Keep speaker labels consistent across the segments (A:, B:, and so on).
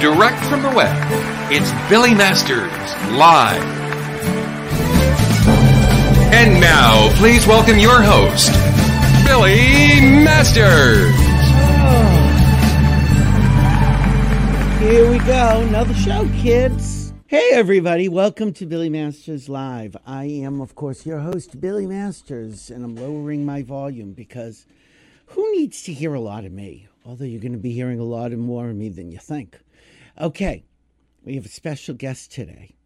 A: direct from the web. It's Billy Masters live. And now, please welcome your host, Billy Masters. Oh.
B: Here we go, another show, kids. Hey, everybody, welcome to Billy Masters Live. I am, of course, your host, Billy Masters, and I'm lowering my volume because who needs to hear a lot of me? Although you're going to be hearing a lot more of me than you think. Okay, we have a special guest today.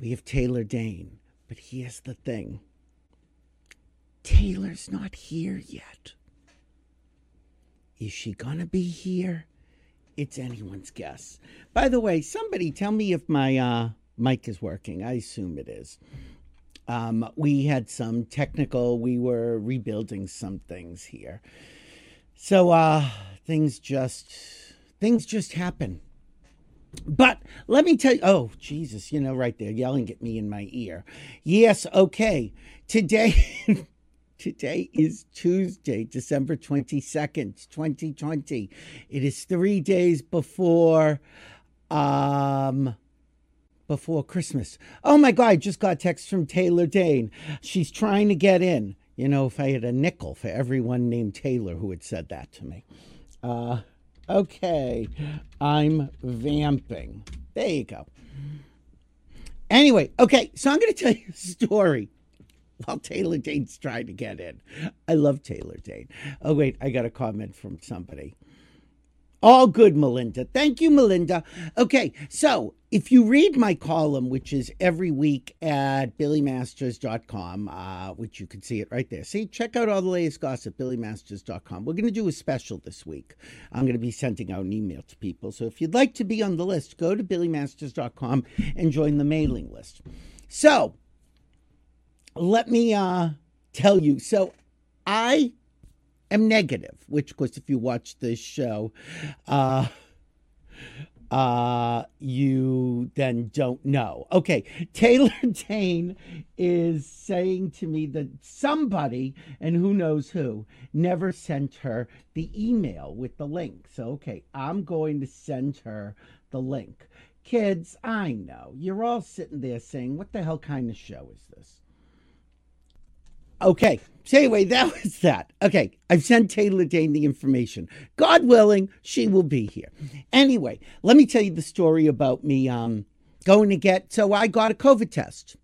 B: We have Taylor Dayne, but here's the thing Taylor's not here yet. Is she to be here? It's anyone's guess. By the way, somebody tell me if my uh, mic is working. I assume it is. Um, we had some technical, we were rebuilding some things here. So uh, things just things just happen. But let me tell you, oh, Jesus, you know, right there, yelling at me in my ear. Yes, okay. Today, today is Tuesday, December 22nd, 2020. It is three days before, um, before Christmas. Oh my God, I just got a text from Taylor Dayne. She's trying to get in. You know, if I had a nickel for everyone named Taylor who had said that to me. Uh, okay, I'm vamping. There you go. Anyway, okay, so I'm going to tell you a story while Taylor Dayne's trying to get in. I love Taylor Dayne. Oh, wait, I got a comment from somebody. All good, Melinda. Thank you, Melinda. Okay, so if you read my column, which is every week at billymasters.com, uh, which you can see it right there. See, check out all the latest gossip, billymasters.com. We're going to do a special this week. I'm going to be sending out an email to people. So if you'd like to be on the list, go to billymasters.com and join the mailing list. So let me uh, tell you. So I am negative, which, of course, if you watch this show, uh, uh, you then don't know. Okay, Taylor Dayne is saying to me that somebody, and who knows who, never sent her the email with the link. So, okay, I'm going to send her the link. Kids, I know you're all sitting there saying, What the hell kind of show is this? Okay. So anyway, that was that. Okay, I've sent Taylor Dayne the information. God willing, she will be here. Anyway, let me tell you the story about me um, going to get. So I got a COVID test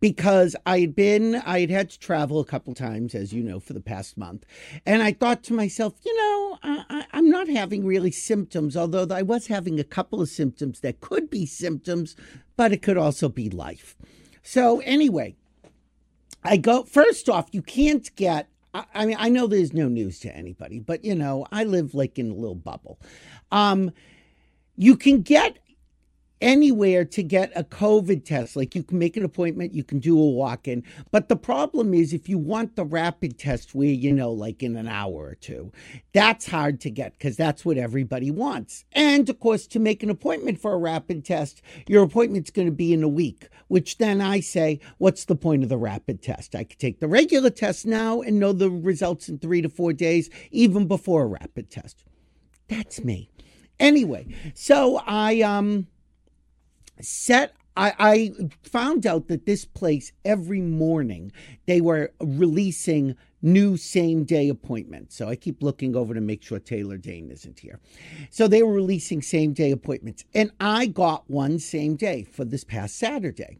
B: because I had been, I had had to travel a couple times, as you know, for the past month, and I thought to myself, you know, I, I'm not having really symptoms, although I was having a couple of symptoms that could be symptoms, but it could also be life. So anyway, I go first off, you can't get. I, I mean, I know there's no news to anybody, but you know, I live like in a little bubble. Um, you can get anywhere to get a COVID test. Like you can make an appointment, you can do a walk in. But the problem is, if you want the rapid test where, you know, like in an hour or two, that's hard to get because that's what everybody wants. And of course, to make an appointment for a rapid test, your appointment's going to be in a week, which then I say, what's the point of the rapid test? I could take the regular test now and know the results in three to four days, even before a rapid test. That's me. Anyway, so I, um, set I, I, found out that this place every morning they were releasing new same day appointments. So I keep looking over to make sure Taylor Dayne isn't here. So they were releasing same day appointments. And I got one same day for this past Saturday.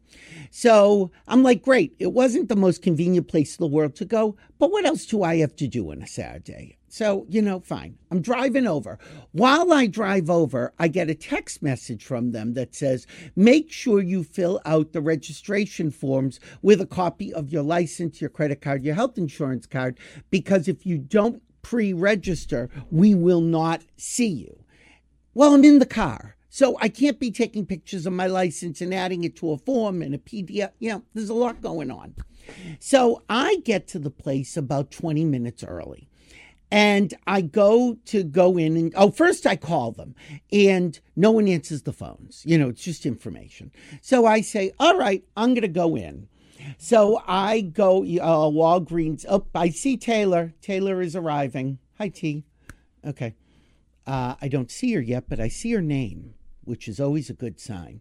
B: So I'm like, great. It wasn't the most convenient place in the world to go, but what else do I have to do on a Saturday? So, you know, fine. I'm driving over. While I drive over, I get a text message from them that says, make sure you fill out the registration forms with a copy of your license, your credit card, your health insurance card, because if you don't pre register, we will not see you. Well, I'm in the car. So I can't be taking pictures of my license and adding it to a form and a PDF. You know, there's a lot going on. So I get to the place about 20 minutes early. And I go to go in and oh, first I call them and no one answers the phones. You know, it's just information. So I say, all right, I'm going to go in. So I go, uh, Walgreens. Oh, I see Taylor. Taylor is arriving. Hi, T. Okay. Uh, I don't see her yet, but I see her name. which is always a good sign.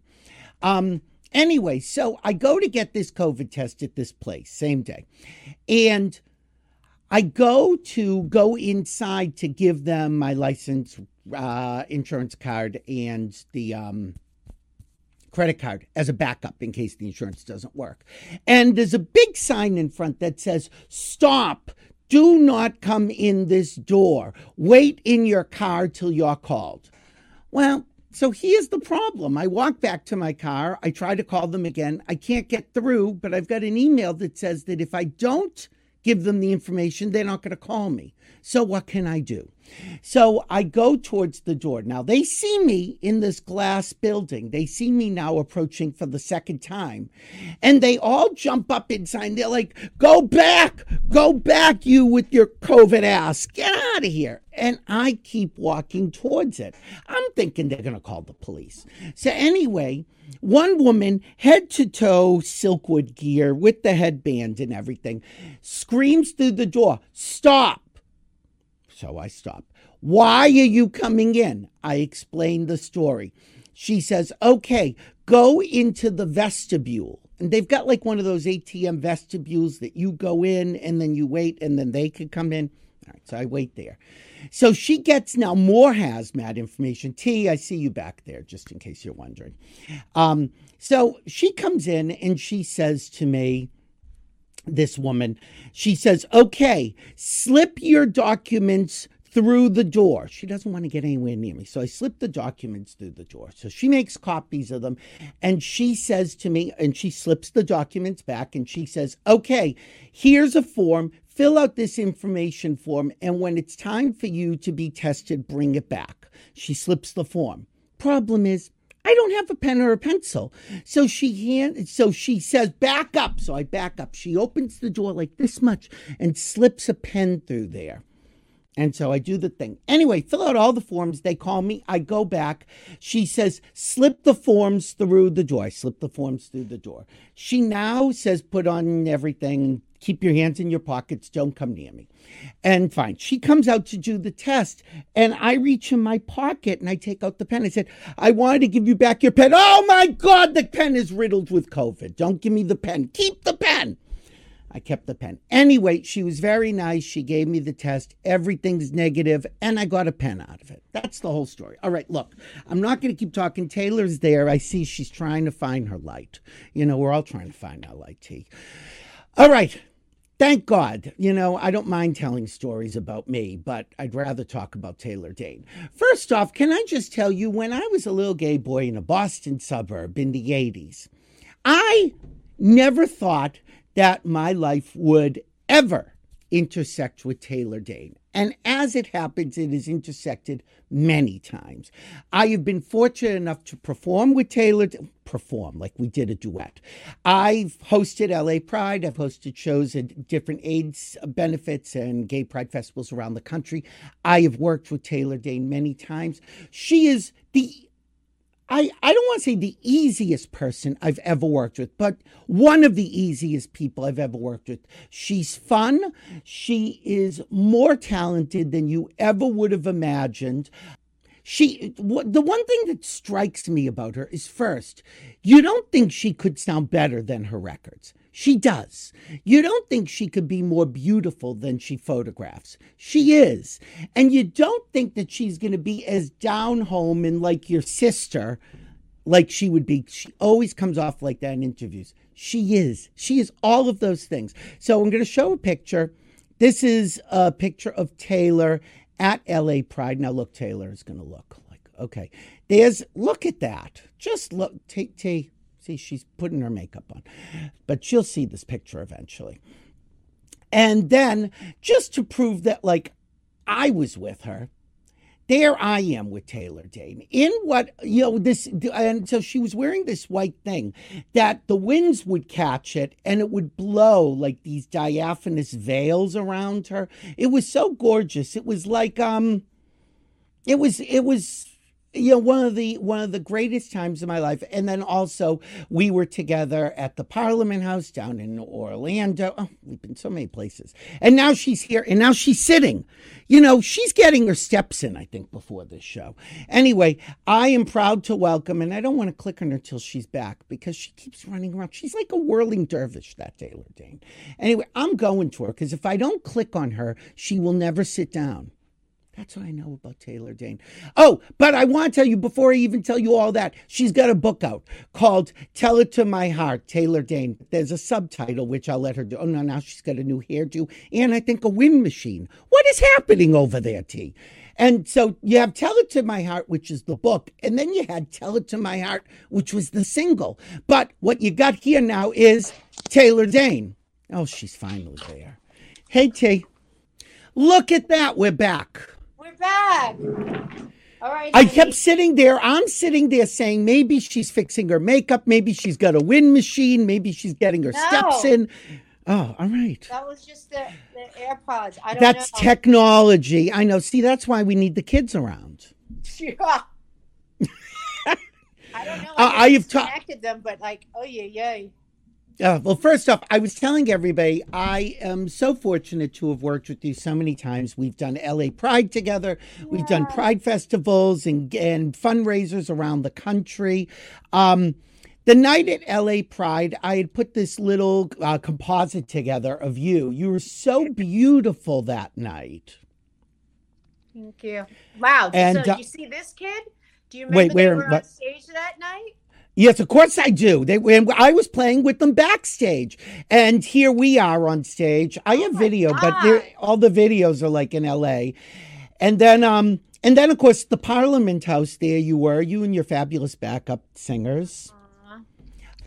B: Um, anyway, so I go to get this COVID test at this place, same day. And I go to go inside to give them my license, uh, insurance card, and the um, credit card as a backup in case the insurance doesn't work. And there's a big sign in front that says, Stop. Do not come in this door. Wait in your car till you're called. Well, so here's the problem. I walk back to my car. I try to call them again. I can't get through, but I've got an email that says that if I don't give them the information, they're not going to call me. So what can I do? So I go towards the door. Now they see me in this glass building. They see me now approaching for the second time. And they all jump up inside. They're like, go back, go back, you with your COVID ass. Get out of here. And I keep walking towards it. I'm thinking they're going to call the police. So anyway, one woman, head to toe, Silkwood gear with the headband and everything, screams through the door, Stop! So I stop. Why are you coming in? I explain the story. She says, Okay, go into the vestibule. And they've got like one of those ATM vestibules that you go in and then you wait and then they could come in. All right, so I wait there. So she gets now more hazmat information. T, I see you back there, just in case you're wondering. Um, so she comes in and she says to me, this woman, she says, okay, slip your documents through the door. She doesn't want to get anywhere near me. So I slip the documents through the door. So she makes copies of them and she says to me, and she slips the documents back and she says, okay, here's a form fill out this information form, and when it's time for you to be tested, bring it back. She slips the form. Problem is, I don't have a pen or a pencil. So she hand, so she says, back up. So I back up. She opens the door like this much and slips a pen through there. And so I do the thing. Anyway, fill out all the forms. They call me. I go back. She says, slip the forms through the door. I slip the forms through the door. She now says, put on everything, keep your hands in your pockets, don't come near me. And fine. She comes out to do the test, and I reach in my pocket and I take out the pen. I said, I wanted to give you back your pen. Oh my God, the pen is riddled with COVID. Don't give me the pen. Keep the pen. I kept the pen. Anyway, she was very nice. She gave me the test. Everything's negative, and I got a pen out of it. That's the whole story. All right, look, I'm not going to keep talking. Taylor's there. I see she's trying to find her light. You know, we're all trying to find our light, T. All right, thank God. You know, I don't mind telling stories about me, but I'd rather talk about Taylor Dayne. First off, can I just tell you, when I was a little gay boy in a Boston suburb in the 80s, I never thought that my life would ever intersect with Taylor Dayne. And as it happens, it has intersected many times. I have been fortunate enough to perform with Taylor, perform like we did a duet. I've hosted LA Pride, I've hosted shows at different AIDS benefits and gay pride festivals around the country. I have worked with Taylor Dayne many times. She is the I, I don't want to say the easiest person I've ever worked with, but one of the easiest people I've ever worked with. She's fun. She is more talented than you ever would have imagined. She, the one thing that strikes me about her is first, you don't think she could sound better than her records. She does. You don't think she could be more beautiful than she photographs. She is. And you don't think that she's going to be as down home and like your sister, like she would be. She always comes off like that in interviews. She is. She is all of those things. So I'm going to show a picture. This is a picture of Taylor at LA Pride. Now, look, Taylor is going to look like, okay. There's, look at that. Just look, take, take See, she's putting her makeup on, but she'll see this picture eventually. And then, just to prove that, like, I was with her, there I am with Taylor Dayne in what, you know, this, and so she was wearing this white thing that the winds would catch it and it would blow like these diaphanous veils around her. It was so gorgeous. It was like, um, it was, it was, you know one of the one of the greatest times of my life. And then also we were together at the parliament house down in orlando. Oh, we've been so many places. And now she's here and now she's sitting. You know she's getting her steps in i think before this show. Anyway i am proud to welcome and i don't want to click on her till she's back because she keeps running around. She's like a whirling dervish that taylor dayne anyway i'm going to her because if i don't click on her she will never sit down that's what I know about Taylor Dayne. Oh, but I want to tell you before I even tell you all that, she's got a book out called Tell It to My Heart, Taylor Dayne. There's a subtitle, which I'll let her do. Oh, no, now she's got a new hairdo and I think a wind machine. What is happening over there, T? And so you have Tell It to My Heart, which is the book, and then you had Tell It to My Heart, which was the single. But what you got here now is Taylor Dayne. Oh, she's finally there. Hey, T. Look at that. We're back
C: back. All right.
B: I kept sitting there. I'm sitting there saying maybe she's fixing her makeup. Maybe she's got a wind machine. Maybe she's getting her
C: No.
B: steps in. Oh, all right.
C: That was just the, the AirPods. I don't
B: That's
C: know.
B: technology. I know. See, that's why we need the kids around.
C: Yeah. I don't know.
B: Uh,
C: I,
B: I
C: just
B: have ta-
C: disconnected them, but like, oh yeah, yeah.
B: Uh, well, first off, I was telling everybody I am so fortunate to have worked with you so many times. We've done LA Pride together. We've done Pride festivals and, and fundraisers around the country. Um, the night at LA Pride, I had put this little uh, composite together of you. You were so beautiful that night.
C: Thank you. Wow.
B: And,
C: so
B: uh,
C: you see this kid? Do you
B: Wait,
C: remember
B: where-
C: were on
B: what?
C: stage that night?
B: Yes, of course I do. They I was playing with them backstage, and here we are on stage. I have
C: Oh
B: video, but all the videos are like in L.A. And then, um, and then of course the Parliament House. There you were, you and your fabulous backup singers.
C: Aw.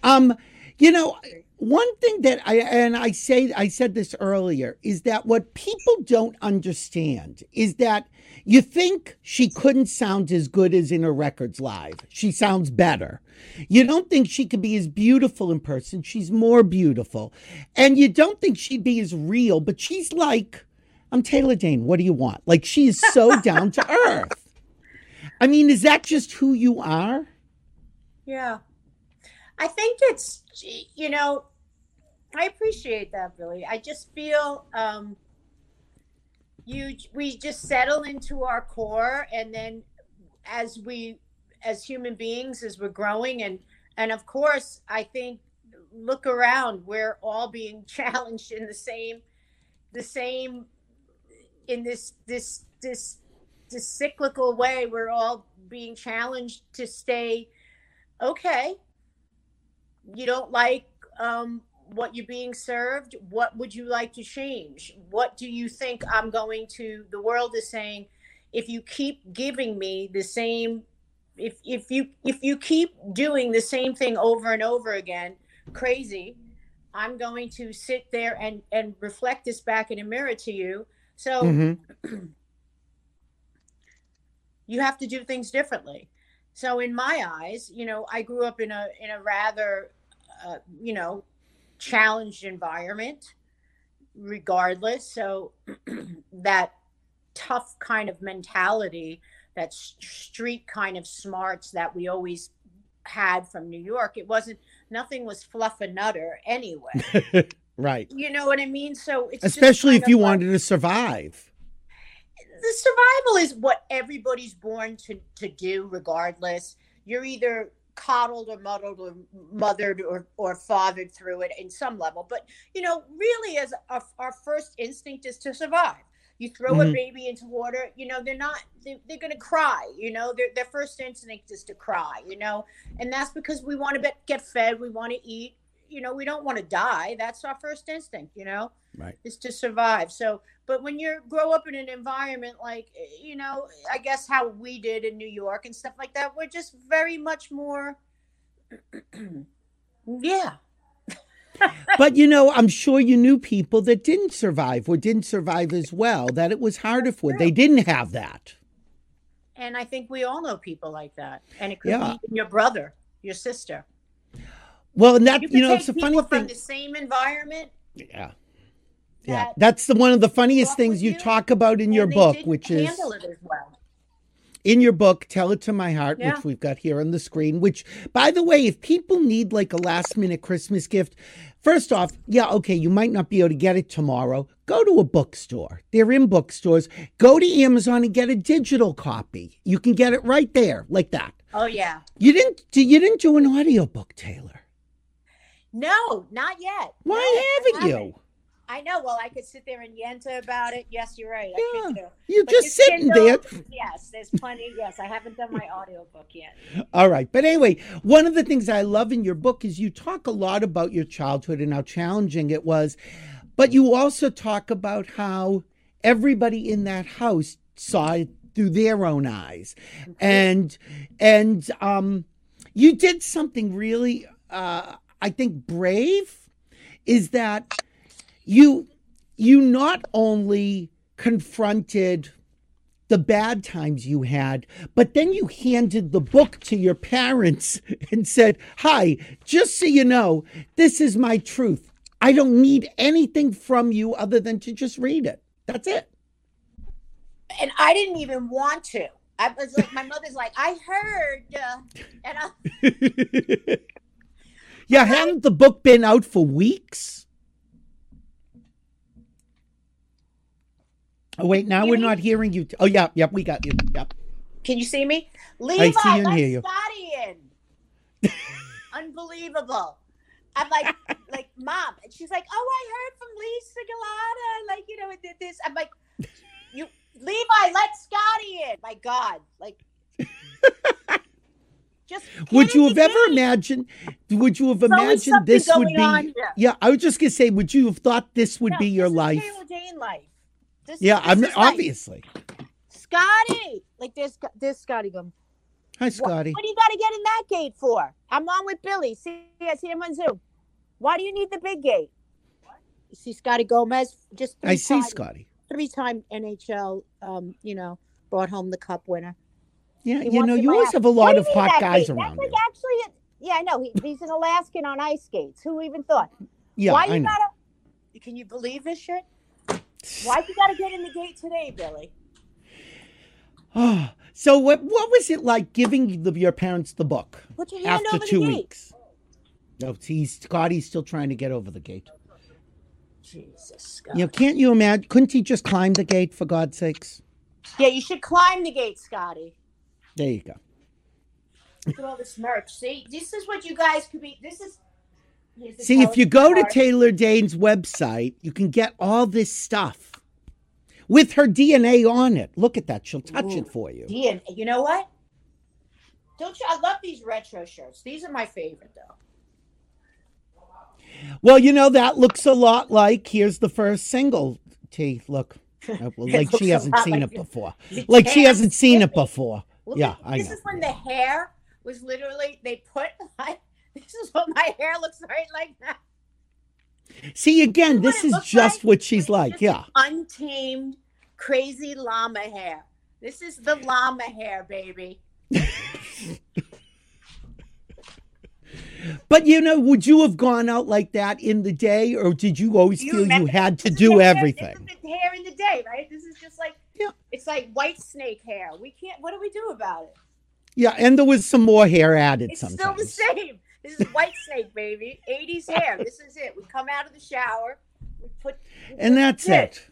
B: Um, you know, one thing that I and I say I said this earlier is that what people don't understand is that you think she couldn't sound as good as in her records live. She sounds better. You don't think she could be as beautiful in person. She's more beautiful. And you don't think she'd be as real, but she's like, I'm Taylor Dayne. What do you want? Like she's so down to earth. I mean, is that just who you are?
C: Yeah. I think it's, you know, I appreciate that, Billy. I just feel um, you we just settle into our core, and then as we, as human beings, as we're growing, and and of course, I think look around, we're all being challenged in the same, the same, in this this this this cyclical way. We're all being challenged to stay okay you don't like um, what you're being served what would you like to change? What do you think i'm going to the world is saying if you keep giving me the same if if you if you keep doing the same thing over and over again crazy i'm going to sit there and and reflect this back in a mirror to you. So
B: Mhm.
C: you have to do things differently so in my eyes you know i grew up in a in a rather uh, you know challenged environment regardless so that tough kind of mentality that street kind of smarts that we always had from new york it wasn't nothing was fluff and nutter anyway
B: right.
C: you know what i mean so it's
B: Especially if you
C: like-
B: wanted to survive.
C: The survival is what everybody's born to, to do regardless. You're either coddled or muddled or mothered or, or fathered through it in some level. But you know really as our, our first instinct is to survive. You throw a
B: Mhm.
C: baby into water you know they're not they, they're going to cry you know their, their first instinct is to cry you know? And that's because we want to get fed we want to eat you know we don't want to die that's our first instinct you know
B: Right.
C: is to survive so but when you grow up in an environment like eh, you know i guess how we did in new york and stuff like that we're just very much more yeah
B: But you know, I'm sure you knew people that didn't survive or didn't survive as well, that it was harder for.
C: true.
B: They didn't have that.
C: and i think we all know people like that and it could
B: Yeah.
C: be your brother your sister
B: Well, and that
C: you
B: you, know, it's a funny
C: from
B: thing.
C: the same environment
B: Yeah. Yeah. That's the one of the funniest things you
C: you,
B: talk about in your book, which is
C: handle it well
B: in your book, Tell It to My Heart,
C: Yeah.
B: which we've got here on the screen, which, by the way, if people need like a last minute Christmas gift, first off, yeah, okay, you might not be able to get it tomorrow. Go to a bookstore. They're in bookstores. Go to Amazon and get a digital copy. You can get it right there, like that.
C: Oh yeah.
B: You didn't you didn't do an audiobook, Taylor.
C: No, not yet.
B: Why
C: No,
B: haven't you?
C: I know. Well, I could sit there and yenta about it. Yes, you're right. I
B: Yeah.
C: could do.
B: You're
C: But
B: just sitting there.
C: Yes, there's plenty. Yes, I haven't done my audiobook yet.
B: All right. But anyway, one of the things I love in your book is you talk a lot about your childhood and how challenging it was. But you also talk about how everybody in that house saw it through their own eyes. And and um you did something really uh I think brave is that you you not only confronted the bad times you had, but then you handed the book to your parents and said, Hi, just so you know, this is my truth. I don't need anything from you other than to just read it. That's it.
C: And I didn't even want to. I was like, my mother's like, I heard, uh, and I,
B: yeah, hadn't the book been out for weeks? Oh, wait, now we're not hearing you. Oh, yeah, yep, we got you. Yep.
C: can you see me? Levi, I
B: see you and hear you.
C: Scotty in. Unbelievable. I'm like, like, mom. And she's like, oh, I heard from Lisa Galata. Like, you know, it did this. I'm like, you, Levi, let Scotty in. My God. Like, just.
B: Would you have ever imagined? Would you have
C: There's
B: imagined this would be? Yeah, I was just gonna say, would you have thought this would
C: No,
B: be your
C: this
B: life?
C: Life. This,
B: Yeah,
C: this
B: I'm
C: like,
B: obviously.
C: Scotty. Like, there's, there's Scotty going.
B: Hi, Scotty.
C: what do you got to get in that gate for? I'm on with Billy. See, I see him on Zoom. Why do you need the big gate? You see Scotty Gomez, just
B: I see Scotty.
C: three-time NHL, um, you know, brought home the cup winner.
B: Yeah,
C: He
B: you know, you always have a lot of hot guys around
C: That's like actually, yeah, I know. He, he's an Alaskan on ice skates. Who even thought?
B: Yeah,
C: Why
B: I
C: you
B: know.
C: gotta? Can you believe this shit? Why you gotta get in the gate today, Billy?
B: Oh, so what? What was it like giving the, your parents the book
C: your
B: after two weeks? No, see, Scotty's still trying to get over the gate.
C: Jesus.
B: You know, can't you imagine? Couldn't he just climb the gate for God's sakes?
C: Yeah, you should climb the gate, Scotty.
B: There you go.
C: Look at all this merch. See, this is what you guys could be. This is.
B: See, if you go to. Taylor Dayne's website, you can get all this stuff with her DNA on it. Look at that; she'll touch
C: Ooh.
B: it for you.
C: Ian, you know what? Don't you? I love these retro shirts. These are my favorite, though.
B: Well, you know that looks a lot like here's the first single. T, look, Uh, like she hasn't seen
C: like
B: it. before. Like she hasn't seen it before.
C: Look
B: Yeah,
C: at-
B: I
C: this is when the hair was literally they put like this is what my hair looks right like now.
B: See again,
C: This
B: this
C: is
B: is
C: what it looks
B: just
C: like.
B: what she's like. Yeah.
C: Untamed, crazy llama hair. This is the llama hair, baby.
B: But you know, would you have gone out like that in the day, or did you always
C: you
B: feel you had to do
C: hair-
B: everything?
C: This is the hair in the day, right? This is just like
B: Yeah.
C: It's like Whitesnake hair. We can't. What do we do about it?
B: Yeah, and there was some more hair added
C: It's
B: sometimes.
C: still the same. This is white snake, baby. 80s hair. This is it. We come out of the shower. We put. we
B: And
C: put-
B: that's it.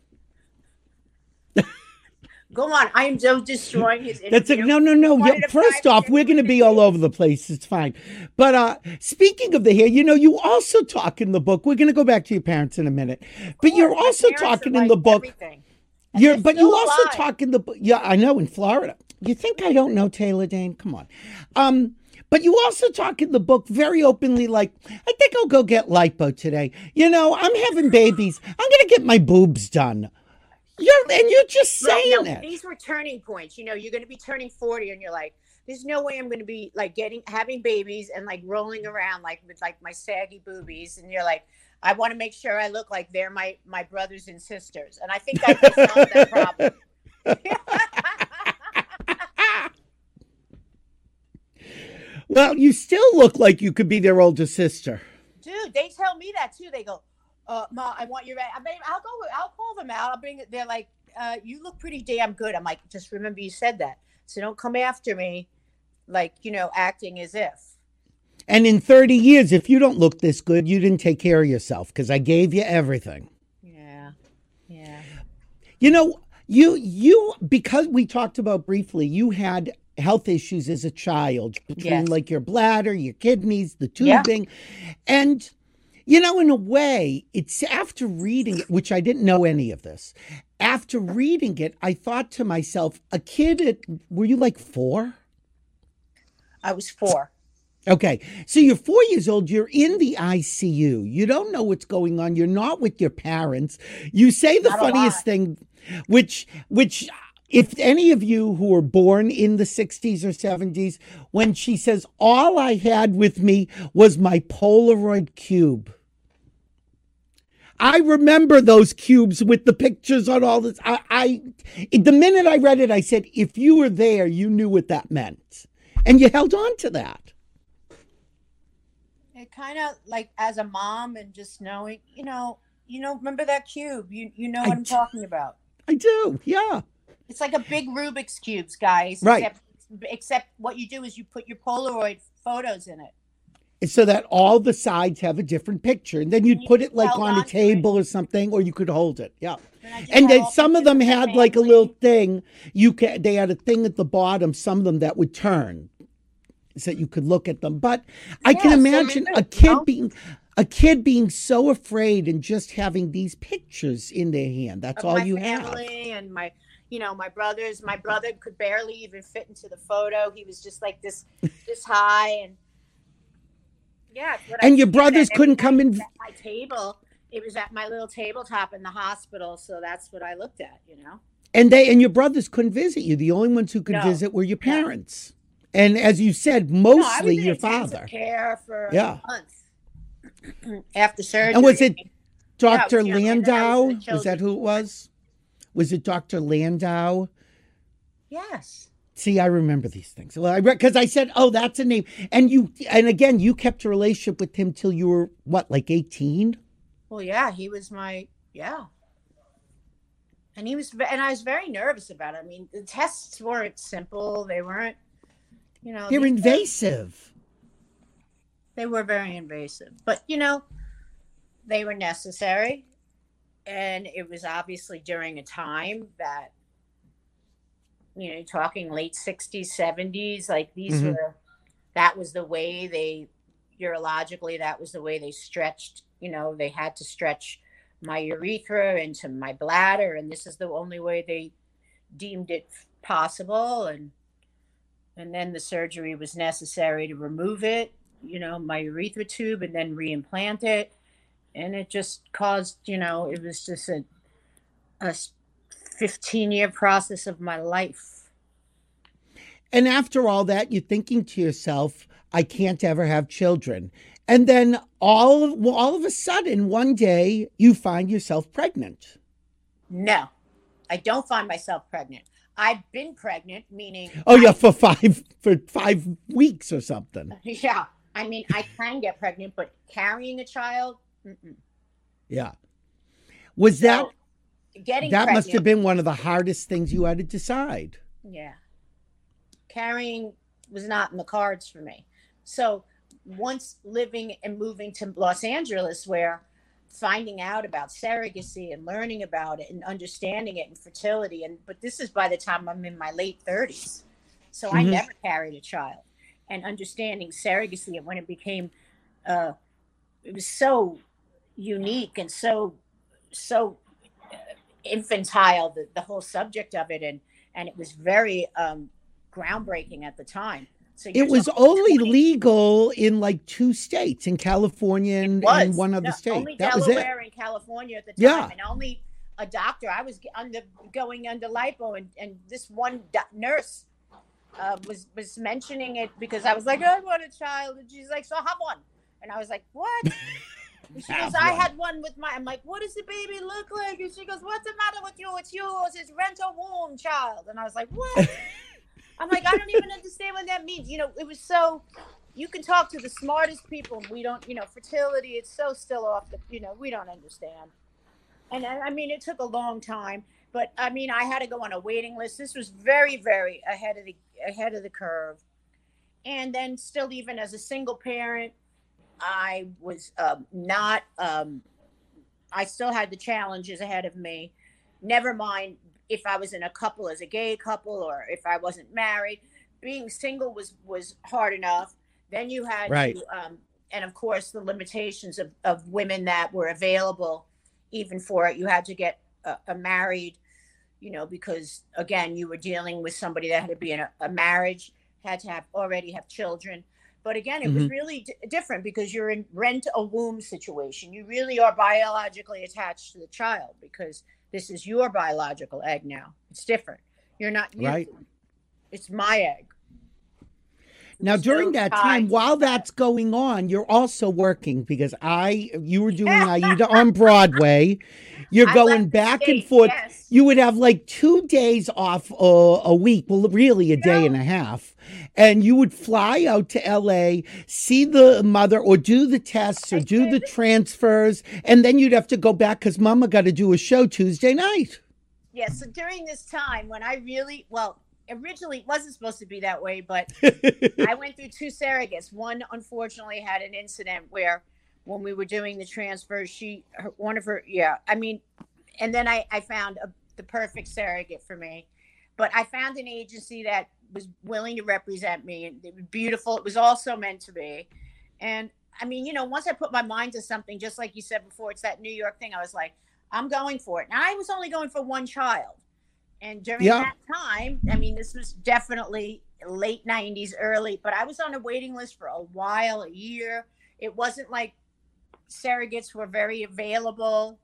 C: Go on. I am so destroying his
B: That's it. No, no, no. Yeah, first off, we're going to be all over the place. It's fine. But uh speaking of the hair, you know, you also talk in the book. We're going to go back to your parents in a minute. But you're also talking in
C: like
B: the book.
C: everything.
B: You're, but you also
C: alive.
B: talk in the book. Yeah, I know in Florida. You think I don't know Taylor Dayne? Come on. Um, but you also talk in the book very openly, like, I think I'll go get lipo today. You know, I'm having babies. I'm to get my boobs done. You're, and you're just saying
C: no,
B: it.
C: These were turning points. You know, you're to be turning 40 and you're like, there's no way I'm to be like getting, having babies and like rolling around like with like my saggy boobies. And you're like, I want to make sure I look like they're my, my brothers and sisters. And I think I can solve that problem.
B: Well, you still look like you could be their older sister.
C: Dude, they tell me that too. They go, uh, Ma, I want your, I mean, I'll go, I'll call them out. I'll bring it. They're like, uh, you look pretty damn good. I'm like, just remember you said that. So don't come after me like, you know, acting as if.
B: And in 30 years, if you don't look this good, you didn't take care of yourself because I gave you everything.
C: Yeah. Yeah.
B: You know, you you because we talked about briefly, you had health issues as a child between
C: Yes.
B: like your bladder, your kidneys, the
C: Yeah.
B: tubing. And you know, in a way, it's after reading it, which I didn't know any of this. After reading it, I thought to myself, a kid at were you like 4?
C: I was four.
B: Okay. So you're four years old. You're in the ICU. You don't know what's going on. You're not with your parents. You say the
C: Not
B: funniest thing, which, which, if any of you who were born in the 60s or 70s, when she says, All I had with me was my Polaroid cube. I remember those cubes with the pictures on all this. I, I, the minute I read it, I said, if you were there, you knew what that meant. And you held on to that.
C: It kind of like as a mom and just knowing, you know, you know, remember that cube? You you know what I'm
B: do.
C: talking about.
B: I do. Yeah.
C: It's like a big Rubik's cubes, guys.
B: Right.
C: Except, except what you do is you put your Polaroid photos in it.
B: So that all the sides have a different picture. And then you'd
C: you
B: put it like on a
C: on to it.
B: table or something, or you could hold it. Yeah.
C: And, I just
B: And
C: had
B: then some of them
C: the
B: had like a little thing. You can they had a thing at the bottom, some of them that would turn so you could look at them. But I can imagine a
C: you
B: kid
C: know?
B: being a kid being so afraid and just having these pictures in their hand. That's
C: of
B: all you have.
C: and my you know my brothers my brother could barely even fit into the photo he was just like this this high and yeah what I
B: And your brothers couldn't come in-
C: my table it was at my little tabletop in the hospital so that's what i looked at you know
B: And they and your brothers couldn't visit you. The only ones who could
C: No.
B: visit were your parents. And as you said,
C: No,
B: mostly
C: in
B: your father.
C: care for
B: Yeah.
C: a month after surgery
B: And was it Dr.
C: yeah, and was
B: Landau? Was that who it was? Was it Dr. Landau?
C: yes
B: See, I remember these things. Well, I because I said, "Oh, that's a name." And you, and again, you kept a relationship with him till you were what, like eighteen?
C: Well, yeah, he was my yeah, and he was, and I was very nervous about it. I mean, the tests weren't simple; they weren't, you know,
B: They're invasive.
C: They were very invasive, but you know, they were necessary, and it was obviously during a time that, you know, talking late '60s, '70s, like these
B: Mhm.
C: were, that was the way they, urologically, that was the way they stretched. You know, they had to stretch my urethra into my bladder, and this is the only way they deemed it possible, and and then the surgery was necessary to remove it you know, my urethra tube and then reimplant it. And it just caused, you know, it was just a, a 15 year process of my life.
B: And after all that, you're thinking to yourself, "I can't ever have children." And then all of, well, all of a sudden, one day, you find yourself pregnant.
C: No, I don't find myself pregnant. I've been pregnant, meaning,
B: Oh yeah, for five for five weeks or something.
C: yeah, I mean, I can get pregnant, but carrying a child, mm-mm.
B: Yeah. Was that
C: getting
B: that
C: pregnant,
B: must have been one of the hardest things you had to decide?
C: Yeah. Carrying was not in the cards for me. So once living and moving to Los Angeles, where finding out about surrogacy and learning about it and understanding it and fertility, and but this is by the time I'm in my late 30s. So I
B: Mhm.
C: never carried a child. And understanding surrogacy and when it became uh it was so unique and so so infantile the, the whole subject of it and and it was very um groundbreaking at the time so
B: It was only
C: 20
B: legal in like two states, in California and, and one other
C: No,
B: state.
C: only
B: That was it.
C: delaware and california at the time
B: Yeah.
C: and only a doctor i was under going under lipo and and this one do- nurse uh, was was mentioning it because i was like i want a child and she's like so have one and i was like what she goes, I had one with my. I'm like, what does the baby look like? And she goes, what's the matter with you? It's yours. It's rent a womb child. And I was like, what? I'm like, I don't even understand what that means. You know, it was so. You can talk to the smartest people, and we don't. You know, fertility. It's so still off the. You know, we don't understand. And I I mean, it took a long time. but I mean, I had to go on a waiting list. This was very, very ahead of the ahead of the curve. And then, still, even as a single parent, I was um, not. Um, I still had the challenges ahead of me. Never mind if I was in a couple as a gay couple or if I wasn't married. Being single was was hard enough. Then you had
B: Right.
C: to, um, and of course, the limitations of, of women that were available, even for it. You had to get a, a married, you know, because again, you were dealing with somebody that had to be in a, a marriage, had to have already have children. But again, it was really d- different because you're in rent a womb situation. You really are biologically attached to the child because this is your biological egg now. It's different. You're not you.
B: Right.
C: It's my egg.
B: Now, during that time, while that's going on, you're also working because I, you were doing Aida on Broadway. You're going back and forth.
C: yes.
B: You would have like two days off uh, a week. Well, really, a day
C: No.
B: and a half. And you would fly out to LA, see the mother, or do the tests, or do the transfers. And then you'd have to go back because mama got to do a show Tuesday night.
C: Yeah, so during this time when I really well, originally it wasn't supposed to be that way, but I went through two surrogates. One unfortunately had an incident where when we were doing the transfer, she her, one of her yeah, I mean, and then I I found a, the perfect surrogate for me. But I found an agency that was willing to represent me and it was beautiful. It was also meant to be. And I mean, you know, once I put my mind to something, just like you said before, it's that New York thing. I was like, I'm going for it. And I was only going for one child. And during
B: Yeah.
C: that time, I mean, this was definitely late 90s, early, but I was on a waiting list for a while, a year. It wasn't like surrogates were very available.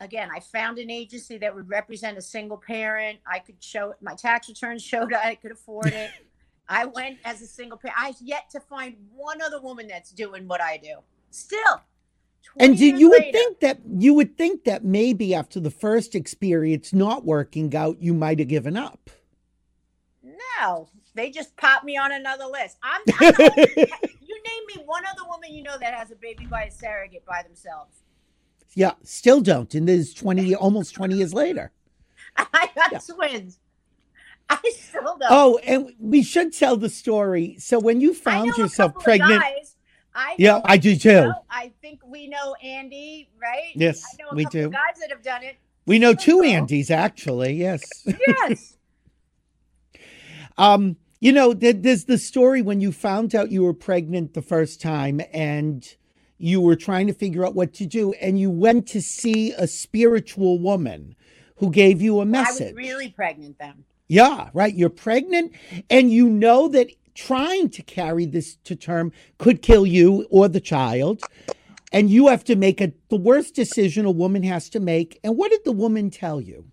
C: Again, I found an agency that would represent a single parent. I could show my tax returns showed I could afford it. I went as a single parent. I've yet to find one other woman that's doing what I do. Still. 20
B: And you, would think that you would think that maybe after the first experience not working out, you might have given up.
C: No, they just popped me on another list. I'm, I'm you name me one other woman you know that has a baby by a surrogate by themselves.
B: yeah, still don't. And there's twenty, almost twenty years later.
C: I got
B: Yeah.
C: twins. I still don't.
B: Oh, and we should tell the story. So when you found yourself pregnant,
C: guys. I
B: yeah, I do too.
C: know, I think we know Andy, right?
B: Yes,
C: I know a
B: we do.
C: of guys that have done it.
B: We know two Andys actually. Yes.
C: Yes.
B: Um, you know, there's the story when you found out you were pregnant the first time and you were trying to figure out what to do, and you went to see a spiritual woman who gave you a message.
C: I was really pregnant then.
B: Yeah, right. You're pregnant, and you know that trying to carry this to term could kill you or the child. And you have to make a, the worst decision a woman has to make. And what did the woman tell you?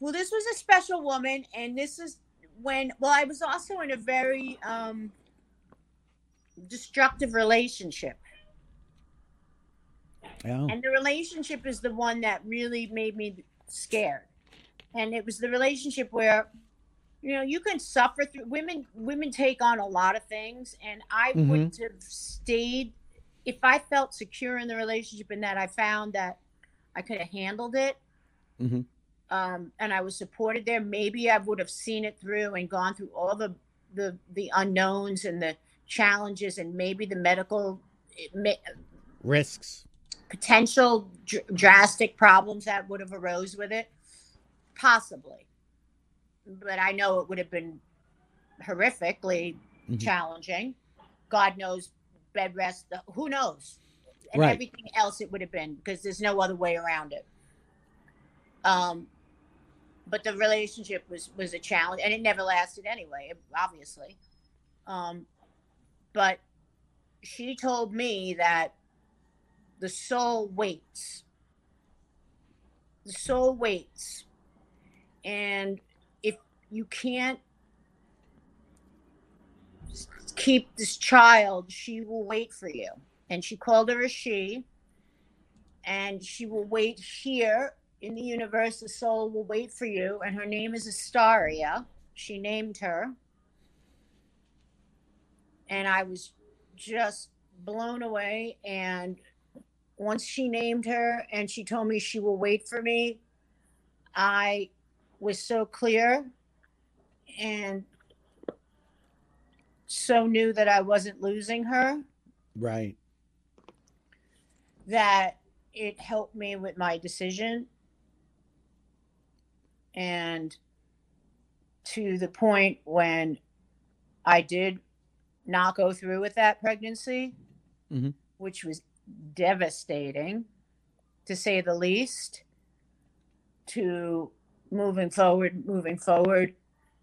C: Well, this was a special woman, and this is when. Well, I was also in a very um, destructive relationship,
B: Oh,
C: and the relationship is the one that really made me scared. And it was the relationship where, you know, you can suffer through. Women, women take on a lot of things, and I
B: Mhm.
C: wouldn't have stayed if I felt secure in the relationship, and that I found that I could have handled it.
B: Mhm.
C: um, and I was supported there, maybe I would have seen it through and gone through all the the the unknowns and the challenges, and maybe the medical may,
B: risks.
C: potential dr- drastic problems that would have arose with it, possibly. But I know it would have been horrifically
B: Mhm.
C: challenging. God knows bed rest. the- Who knows? And
B: Right.
C: everything else it would have been because there's no other way around it. Um, but the relationship was was a challenge, and it never lasted anyway. Obviously, um, but she told me that the soul waits. The soul waits, and you can't keep this child, she will wait for you. And she called her a she, and she will wait here in the universe. The soul will wait for you, and her name is Astaria. She named her, and I was just blown away. And once she named her and she told me she will wait for me, I was so clear and so knew that I wasn't losing her
B: Right.
C: that it helped me with my decision. And to the point when I did not go through with that pregnancy,
B: Mhm.
C: which was devastating to say the least, to moving forward, moving forward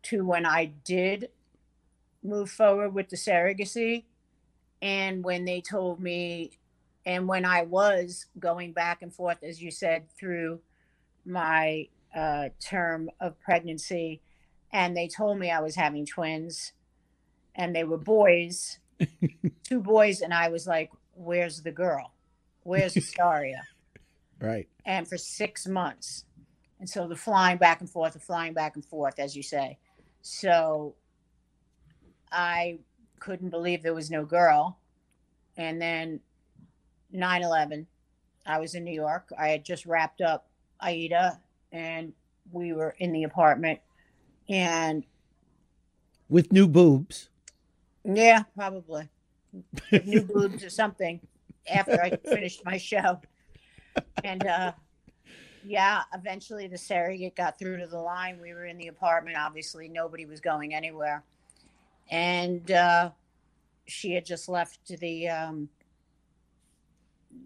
C: to when I did move forward with the surrogacy. And when they told me and when I was going back and forth, as you said, through my uh, term of pregnancy, and they told me I was having twins, and they were boys, two boys, and I was like, "Where's the girl? Where's Astaria?"
B: Right.
C: and for six months, and so the flying back and forth, the flying back and forth, as you say. So I couldn't believe there was no girl, and then 9 11. I was in New York. I had just wrapped up Aida and we were in the apartment. And
B: With new boobs.
C: yeah, probably new boobs or something after I finished my show. And uh, yeah, eventually the surrogate got through to the line. We were in the apartment. Obviously, nobody was going anywhere. And uh, she had just left the um,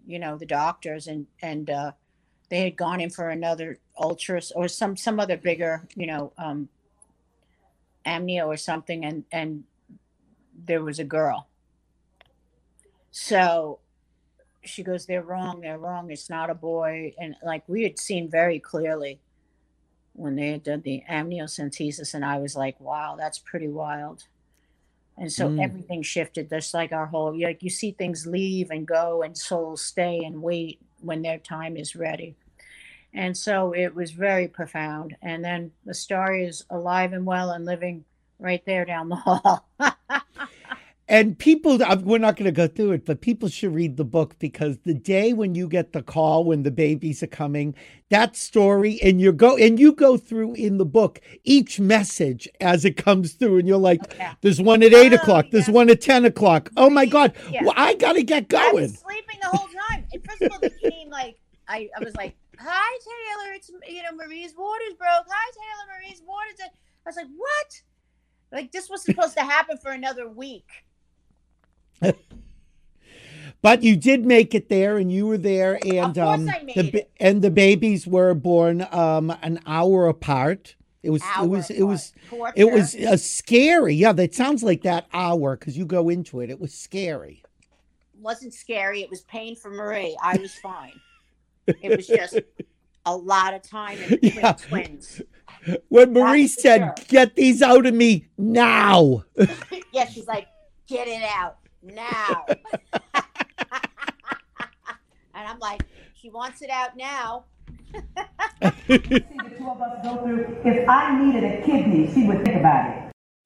C: you know the doctors and and uh, they had gone in for another ultras or some some other bigger you know um, amnio or something and and there was a girl so she goes they're wrong they're wrong it's not a boy and like we had seen very clearly when they had done the amniocentesis and i was like wow that's pretty wild. And so
B: Mm.
C: everything shifted just like our whole like you see things leave and go and souls stay and wait when their time is ready. And so it was very profound. And then the star is alive and well and living right there down the hall
B: And people, I'm- we're not going to go through it, but people should read the book because the day when you get the call when the babies are coming, that story, and you go and you go through in the book each message as it comes through, and you're like,
C: Yeah.
B: "There's one at eight
C: Oh,
B: o'clock. There's one at ten o'clock. Oh my god,
C: Yeah.
B: well, I got to get
C: I
B: going."
C: was sleeping the whole time. And first of all, they came like I, I was like, "Hi Taylor, it's you know Marie's waters broke. Hi Taylor, Marie's waters." I was like, "What?" Like this was supposed to happen for another week.
B: But you did make it there, and you were there, and um, the
C: it.
B: and the babies were born um an hour apart. It was it was it was
C: Torture.
B: it was a scary. Yeah, that sounds like that hour because you go into it. It was scary.
C: wasn't scary. It was pain for Marie. I was fine. it was just a lot of time in between
B: Yeah.
C: twins.
B: When Marie said,
C: sure.
B: "Get these out of me now,"
C: Yeah, she's like, "Get it out now." and I'm like, "She wants it out now."
D: see the two of us go through. If I needed a kidney, she would think about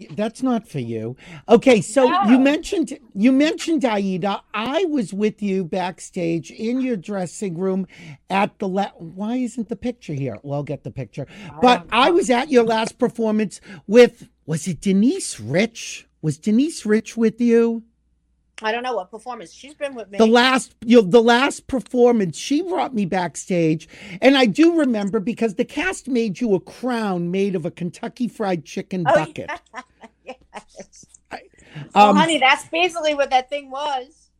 D: it.
B: that's not for you. Okay, so
C: No.
B: you mentioned you mentioned Aida. I was with you backstage in your dressing room at the. La- Why isn't the picture here? Well, I'll get the picture. But I was at your last performance with. Was it Denise Rich? Was Denise Rich with you?
C: I don't know what performance. She's been with me.
B: the last you know, the last performance she brought me backstage and i do remember because the cast made you a crown made of a kentucky fried chicken
C: Oh,
B: bucket
C: yeah. yes.
B: um,
C: well, honey, that's basically what that thing was.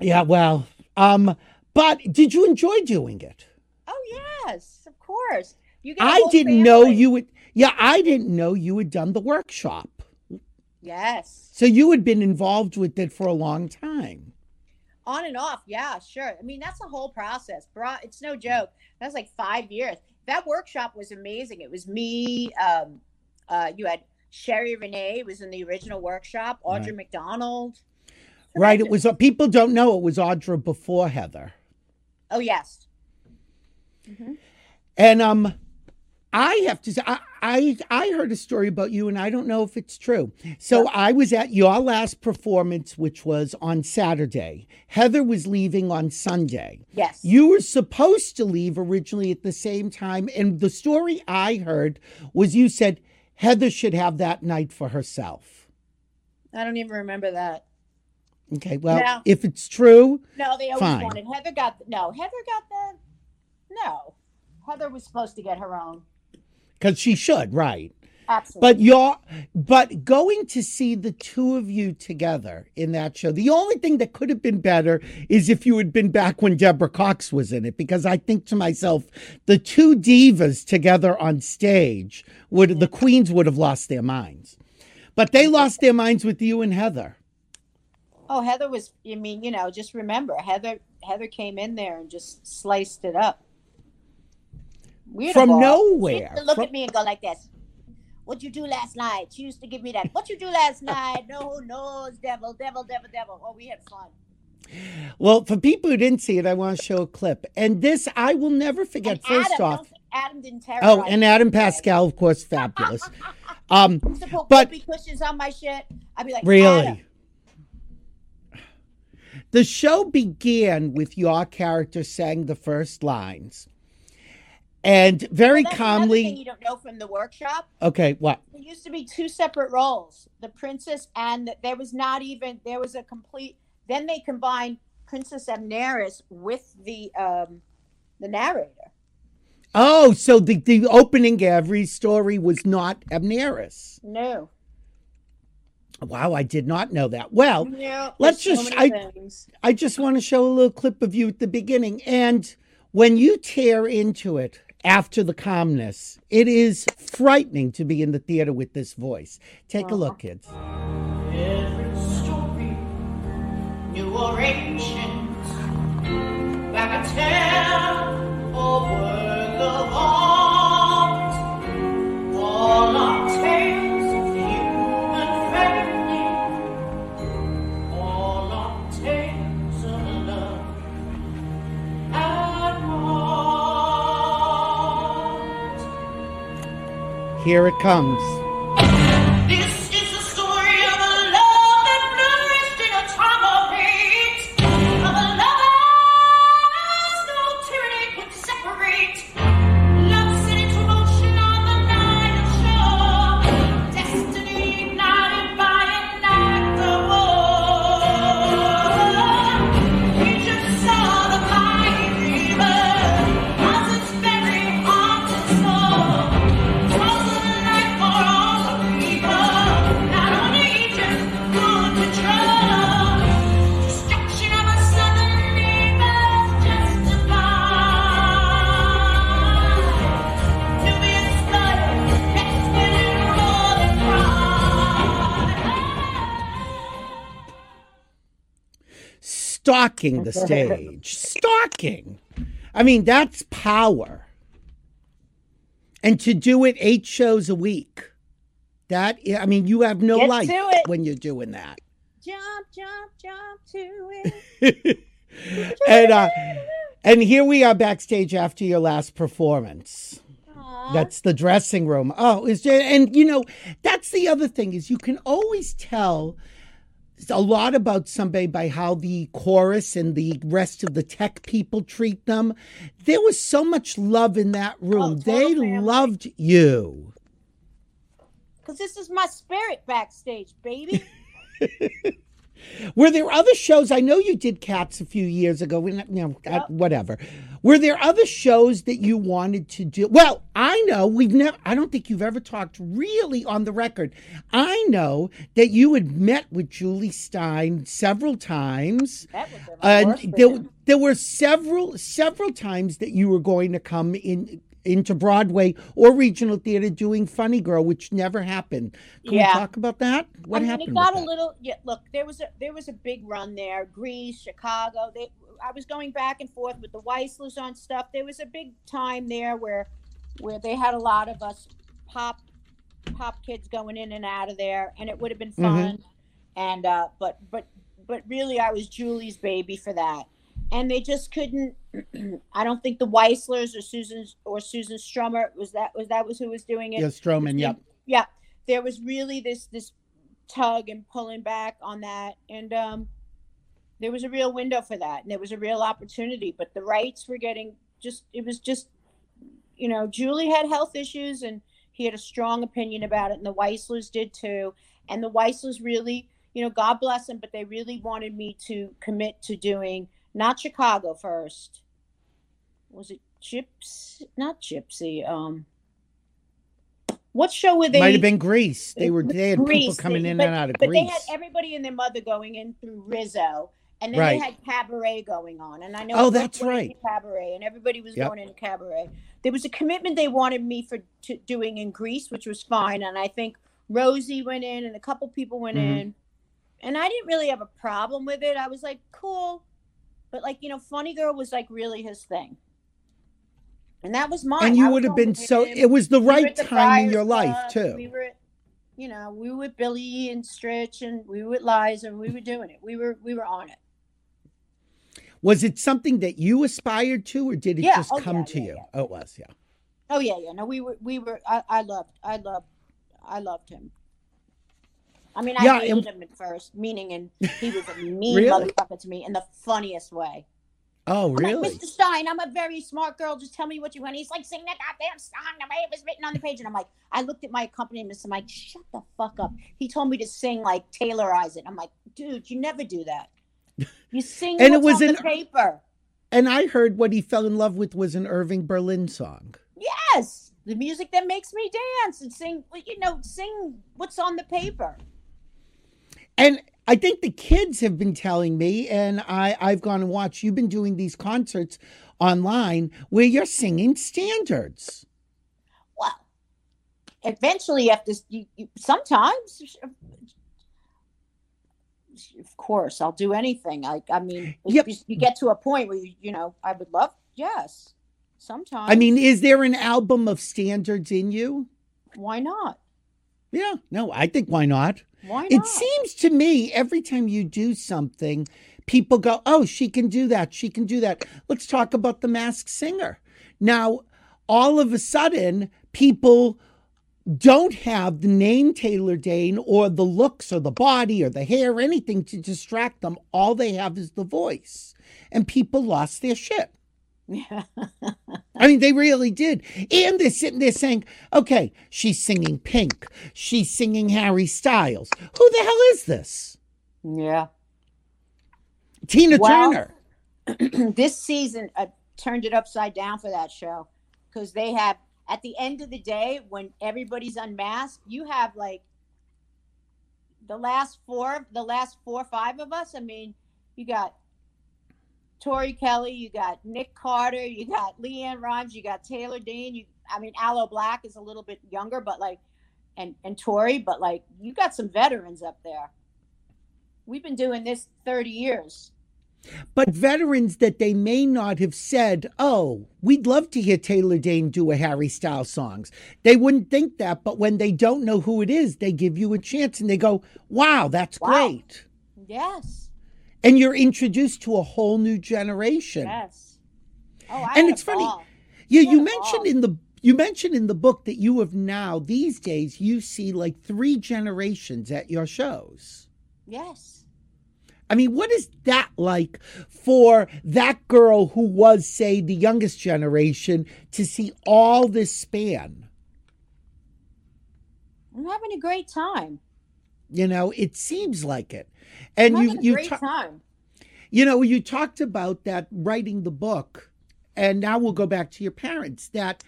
B: yeah well um but did you enjoy doing it
C: Oh yes, of course. You
B: i didn't know you would yeah i didn't know you had done the workshop
C: Yes,
B: so you had been involved with it for a long time
C: on and off. Yeah, sure. I mean, that's a whole process. Bra- It's no joke. That's like five years. That workshop was amazing. It was me. Um, uh, you had Sherie Rene was in the original workshop. Audra McDonald.
B: right it was people don't know it was audra before heather
C: Oh yes.
B: And um I have to say, I, I I heard a story about you, and I don't know if it's true. So I was at your last performance, which was on Saturday. Heather was leaving on Sunday.
C: Yes.
B: You were supposed to leave originally at the same time, and the story I heard was you said Heather should have that night for herself.
C: I don't even remember that.
B: Okay, well,
C: No.
B: if it's true,
C: No, they always
B: Fine.
C: wanted Heather got no. Heather got the no. Heather was supposed to get her own.
B: Because she should, right?
C: Absolutely.
B: But you're but going to see the two of you together in that show. The only thing that could have been better is if you had been back when Deborah Cox was in it, because I think to myself, the two divas together on stage would the queens would have lost their minds. But they lost their minds with you and Heather.
C: oh, Heather was. I mean, you know, just remember, Heather. Heather came in there and just sliced it up. We had a
B: From nowhere.
C: look
B: From-
C: at me and go like this. What'd you do last night? She used to give me that. What you do last night? No, no, devil, devil, devil, devil. Oh, we had fun.
B: Well, for people who didn't see it, I want to show a clip. And this I will never forget.
C: And
B: First
C: Adam,
B: off,
C: Adam didn't
B: oh, and Adam. Pascal, of course, fabulous. Um,
C: He used to put
B: But-
C: cushions on my shit. I'd be like,
B: Really?
C: Adam,
B: The show began with your character saying the first lines. And very
C: Well,
B: calmly,
C: you don't know from the workshop.
B: okay, what?
C: There used to be two separate roles: the princess and the, there was not even there was a complete. Then they combined Princess Amneris with the um, the narrator.
B: Oh, so the, the opening every story was not Amneris.
C: No,
B: Wow, I did not know that. Well,
C: no.
B: let's
C: there's so
B: just- I-
C: things.
B: I just want to show a little clip of you at the beginning. And when you tear into it after the calmness, it is frightening to be in the theater with this voice. Take a look, kids.
E: Every story, new or ancient, like a tale or work of art. All tales
B: Here it comes. Stalking the stage. Stalking. I mean, that's power. And to do it eight shows a week. That I mean, you have no
C: Get
B: life when you're doing that.
C: Jump, jump, jump to it.
B: and uh, and here we are backstage after your last performance.
C: Aw.
B: That's the dressing room. Oh, is there, and you know that's the other thing is you can always tell a lot about somebody by how the chorus and the rest of the tech people treat them. There was so much love in that oh, room.
C: Oh,
B: they
C: family.
B: loved you.
C: Because this is my spirit backstage, baby.
B: Were there other shows? I know you did Cats a few years ago. We, you know, uh,
C: Yep.
B: whatever. Were there other shows that you wanted to do? Well, I know we've never. I don't think you've ever talked really on the record. I know that you had met with Jule Styne several times.
C: That was it. I
B: And there, there were several several times that you were going to come in into Broadway or regional theater doing Funny Girl, which never happened. Can
C: Yeah.
B: we talk about that? What
C: I mean,
B: happened?
C: It got a little. Yeah, look, there was a there was a big run there. Grease, Chicago. They, I was going back and forth with the Weisslers on stuff. There was a big time there where, where they had a lot of us pop, pop kids going in and out of there, and it would have been
B: Mm-hmm.
C: fun. And uh, but but but really, I was Jule's baby for that. And they just couldn't. I don't think the Weisslers or Susan or Susan Stroman was that was that was who was doing it.
B: Yeah, Stroman. Yep.
C: Yeah, there was really this this tug and pulling back on that, and um, there was a real window for that, and there was a real opportunity. But the rights were getting just it was just, you know, Jule had health issues, and he had a strong opinion about it, and the Weisslers did too. And the Weisslers really, you know, God bless them, but they really wanted me to commit to doing not Chicago first. Was it Gypsy? Not Gypsy. Um, what show were they?
B: Might have been Grease. They were they had people coming
C: They-
B: in
C: but,
B: and out of
C: but
B: Grease.
C: they had everybody and their mother going in through Rizzo, and then
B: Right.
C: they had cabaret going on. And I know
B: Oh, that's right.
C: cabaret, and everybody was
B: Yep.
C: going into cabaret. There was a commitment they wanted me for to, doing in Grease, which was fine. And I think Rosie went in, and a couple people went
B: Mhm.
C: in, and I didn't really have a problem with it. I was like, cool, but like you know, Funny Girl was like really his thing. And that was mine.
B: and you would have been so. It was the right
C: the
B: time in your life
C: Club,
B: too.
C: We were, you know, we were with Billy and Stretch and we were with Liza, and we were doing it. We were, we were on it.
B: Was it something that you aspired to, or did it
C: Yeah.
B: just
C: Oh,
B: come
C: yeah,
B: to
C: yeah,
B: you? Oh, it was. Yeah.
C: Oh yeah, yeah. No, we were, we were. I, I loved, I loved, I loved him. I mean, I
B: Yeah,
C: hated him at first, meaning, and he was a mean
B: Really?
C: motherfucker to me in the funniest way.
B: Oh,
C: I'm like,
B: really?
C: Mr. Styne, I'm a very smart girl. Just tell me what you want. He's like, sing that goddamn song the way it was written on the page. And I'm like, I looked at my accompanist. I'm like, shut the fuck up. He told me to sing like tailorize it. I'm like, dude, you never do that. You sing
B: And it was
C: the paper.
B: And I heard what he fell in love with was an Irving Berlin song.
C: Yes, the music that makes me dance and sing. well, You know, sing what's on the paper.
B: And I think the kids have been telling me, and I, I've gone and watched, you've been doing these concerts online where you're singing standards.
C: Well, eventually, you have to. You, you, sometimes, of course, I'll do anything. I, I mean,
B: Yep.
C: you, you get to a point where you, you know, I would love. Yes, sometimes.
B: I mean, is there an album of standards in you?
C: why not?
B: Yeah, no, I think why not?
C: Why not?
B: It seems to me every time you do something, people go, "Oh, she can do that. She can do that." Let's talk about the Masked Singer. Now, all of a sudden, people don't have the name Taylor Dayne or the looks or the body or the hair, or anything to distract them. All they have is the voice, and people lost their shit.
C: Yeah.
B: I mean, they really did. And they're sitting there saying, okay, she's singing Pink. She's singing Harry Styles. Who the hell is this?
C: yeah.
B: Tina
C: Well-
B: Turner.
C: this season I turned it upside down for that show because they have at the end of the day when everybody's unmasked you have like the last four the last four or five of us i mean you got tori kelly you got nick carter you got leann rimes you got taylor dayne you i mean aloe blacc is a little bit younger but like and and tori but like you got some veterans up there we've been doing this 30 years
B: But veterans that they may not have said, oh, we'd love to hear Taylor Dayne do a Harry Styles songs. They wouldn't think that. But when they don't know who it is, they give you a chance and they go, wow, that's
C: Wow.
B: great.
C: yes
B: And you're introduced to a whole new generation.
C: Yes. Oh, I
B: And it's funny,
C: ball.
B: You you mentioned
C: ball.
B: in the you mentioned in the book that you have now these days you see like three generations at your shows.
C: Yes.
B: I mean, what is that like for that girl who was, say, the youngest generation to see all this span?
C: I'm having a great time.
B: You know, it seems like it. And you
C: a
B: you
C: great
B: ta-
C: time.
B: you know, you talked about that writing the book, and now we'll go back to your parents. That,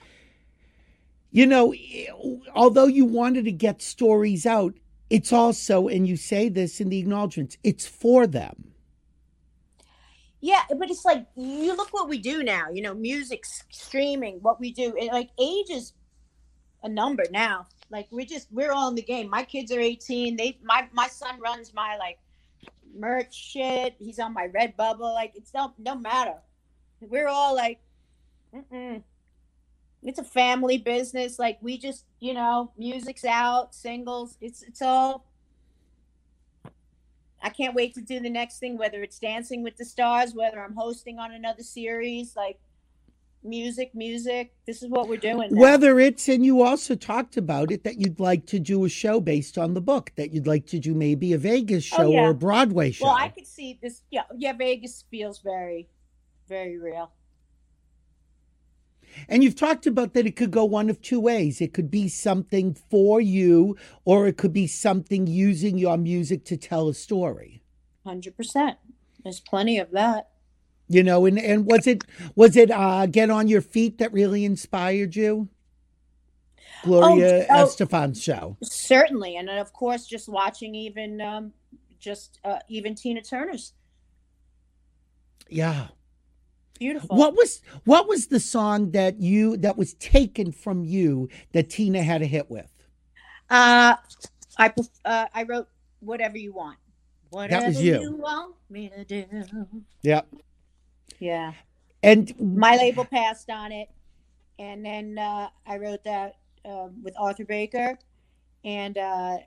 B: you know, although you wanted to get stories out, it's also, and you say this in the acknowledgments, it's for them.
C: Yeah, but it's like you look what we do now. You know, music, streaming, what we do. It, like age is a number now. Like we're just we're all in the game. My kids are 18. They my my son runs my like merch shit. He's on my Red Bubble. Like it's no no matter. We're all like, Mm-mm. it's a family business. Like we just you know, music's out, singles. It's it's all I can't wait to do the next thing, whether it's Dancing with the Stars, whether I'm hosting on another series, like music, music. This is what we're doing. now.
B: Whether it's, and you also talked about it, that you'd like to do a show based on the book, that you'd like to do maybe a Vegas oh, show
C: Oh, yeah.
B: or a Broadway show.
C: Well, I could see this. Yeah, yeah. Vegas feels very, very real.
B: And you've talked about that it could go one of two ways. It could be something for you, or it could be something using your music to tell a story.
C: Hundred percent. There's plenty of that.
B: You know, and, and was it was it uh Get on Your Feet that really inspired you? Gloria
C: oh.
B: Estefan's show.
C: Certainly, and of course, just watching even, um, just uh, even Tina Turner's
B: Yeah.
C: beautiful.
B: What was what was the song that you that was taken from you that Tina had a hit with?
C: Uh, I uh, I wrote whatever you want. Whatever
B: was you.
C: want me to do.
B: Yeah.
C: Yeah.
B: And
C: My label passed on it, and then uh, I wrote that uh, with Arthur Baker, and uh,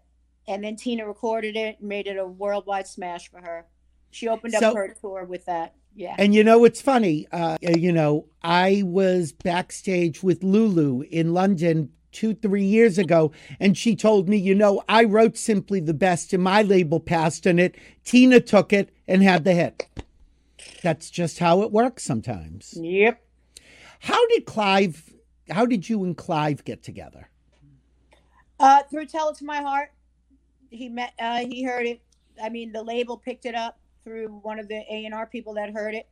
C: and then Tina recorded it and made it a worldwide smash for her. She opened up
B: So-
C: her tour with that. Yeah.
B: And you know, it's funny. Uh, you know, I was backstage with Lulu in London two, three years ago, and she told me, you know, I wrote Simply the Best, and my label passed on it. Tina took it and had the hit. That's just how it works sometimes.
C: Yep.
B: How did Clive, how did you and Clive get together?
C: Uh, through "Tell It to My Heart," he met. Uh, he heard it. I mean, the label picked it up through one of the A and R people that heard it.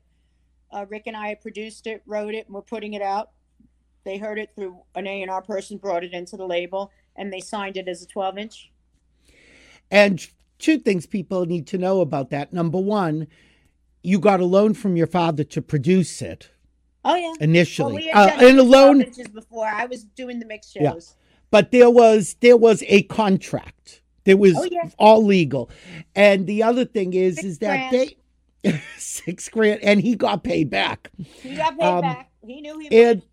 C: Uh, Rick and I produced it, wrote it, and we're putting it out. They heard it through an A and R person, brought it into the label, and they signed it as a 12 inch.
B: And two things people need to know about that. Number one, you got a loan from your father to produce it
C: Oh yeah. Well,
B: initially.
C: we had
B: uh, and a
C: 12
B: loan,
C: before. I was doing the mix shows. Yeah.
B: but there was there was a contract. There was
C: Oh, yeah.
B: all legal. And the other thing is
C: Six
B: is that they six grand and he got paid back.
C: He got paid
B: Um,
C: back. He knew he
B: And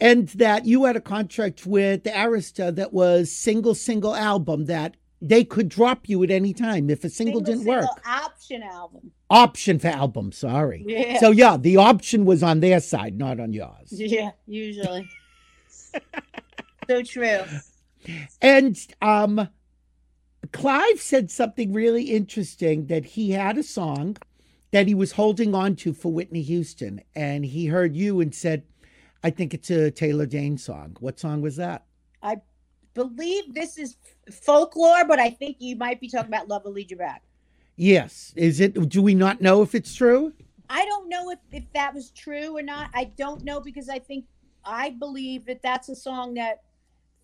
B: and that you had a contract with Arista that was single single album that they could drop you at any time if a single, didn't
C: single
B: work.
C: option album.
B: Option for album, sorry.
C: Yeah.
B: So yeah, the option was on their side, not on yours.
C: Yeah, usually. so true.
B: And um Clive said something really interesting that he had a song that he was holding on to for Whitney Houston and he heard you and said, I think it's a Taylor Dayne song. What song was that?
C: I believe this is folklore, but I think you might be talking about Love Will Lead You Back.
B: Yes. Is it do we not know if it's true?
C: I don't know if, if that was true or not. I don't know because I think I believe that that's a song that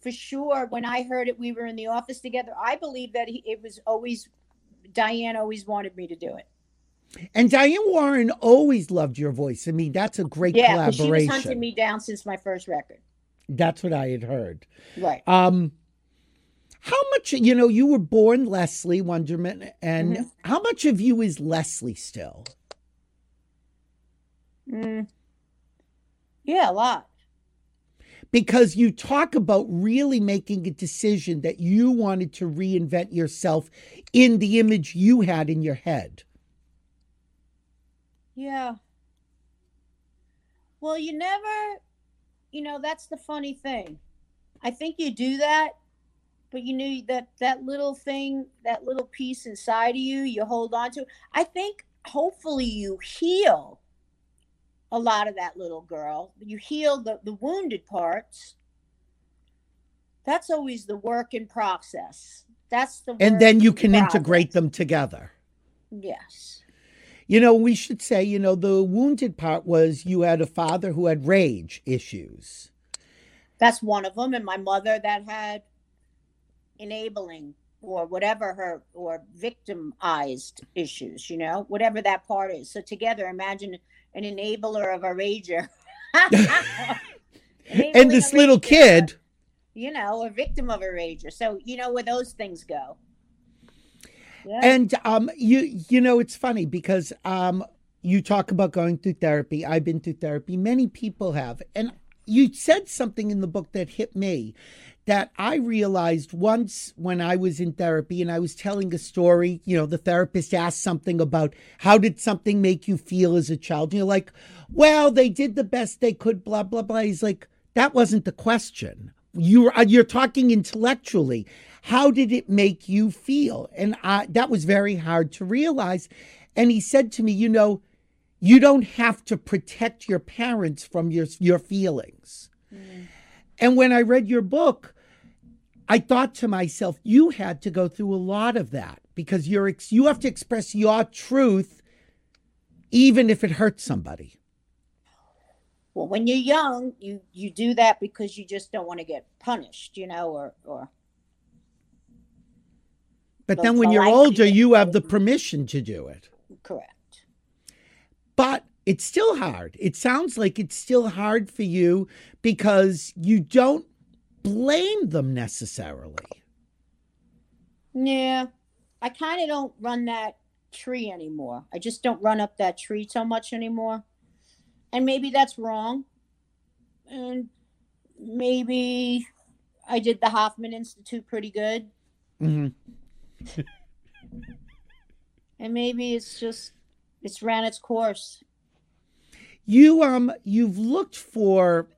C: for sure when I heard it, we were in the office together. I believe that he, it was always Diane always wanted me to do it.
B: And Diane Warren always loved your voice. I mean, that's a great
C: Yeah, 'cause she was hunting me down since my first record.
B: That's what I had heard.
C: Right.
B: Um, how much you know? You were born Leslie Wunderman, and
C: Mm-hmm.
B: how much of you is Leslie still?
C: Mm. Yeah, a lot.
B: Because you talk about really making a decision that you wanted to reinvent yourself in the image you had in your head.
C: Yeah. Well, you never, you know, that's the funny thing. I think you do that, but you knew that that little thing, that little piece inside of you, you hold on to. I think hopefully you heal a lot of that little girl. You heal the, the wounded parts. That's always the work in process. That's the
B: And then you can integrate them together.
C: Yes.
B: You know, we should say, you know, the wounded part was you had a father who had rage issues.
C: That's one of them. And my mother that had enabling or whatever her or victimized issues, you know, whatever that part is. So together, imagine an enabler of a rager.
B: And this little
C: rager,
B: kid,
C: you know, a victim of a rager. So you know where those things go. Yeah.
B: And um, you you know it's funny because um, you talk about going through therapy. I've been through therapy. Many people have, and you said something in the book that hit me. That I realized once when I was in therapy and I was telling a story, you know, the therapist asked something about how did something make you feel as a child? And you're like, well, they did the best they could, blah, blah, blah. He's like, that wasn't the question. You're, uh, you're talking intellectually. How did it make you feel? And I, that was very hard to realize. And he said to me, you know, you don't have to protect your parents from your, your feelings. Mm. And when I read your book, I thought to myself, you had to go through a lot of that because you're ex- you have to express your truth even if it hurts somebody.
C: Well, when you're young, you you do that because you just don't want to get punished, you know, or or
B: But
C: But
B: then when you're older, you have the permission to do it.
C: correct.
B: But it's still hard. It sounds like it's still hard for you because you don't blame them necessarily.
C: Yeah, I kind of don't run that tree anymore. I just don't run up that tree so much anymore. And maybe that's wrong. And maybe I did the Hoffman Institute pretty good.
B: hmm
C: And maybe it's just it's ran its course.
B: You um you've looked for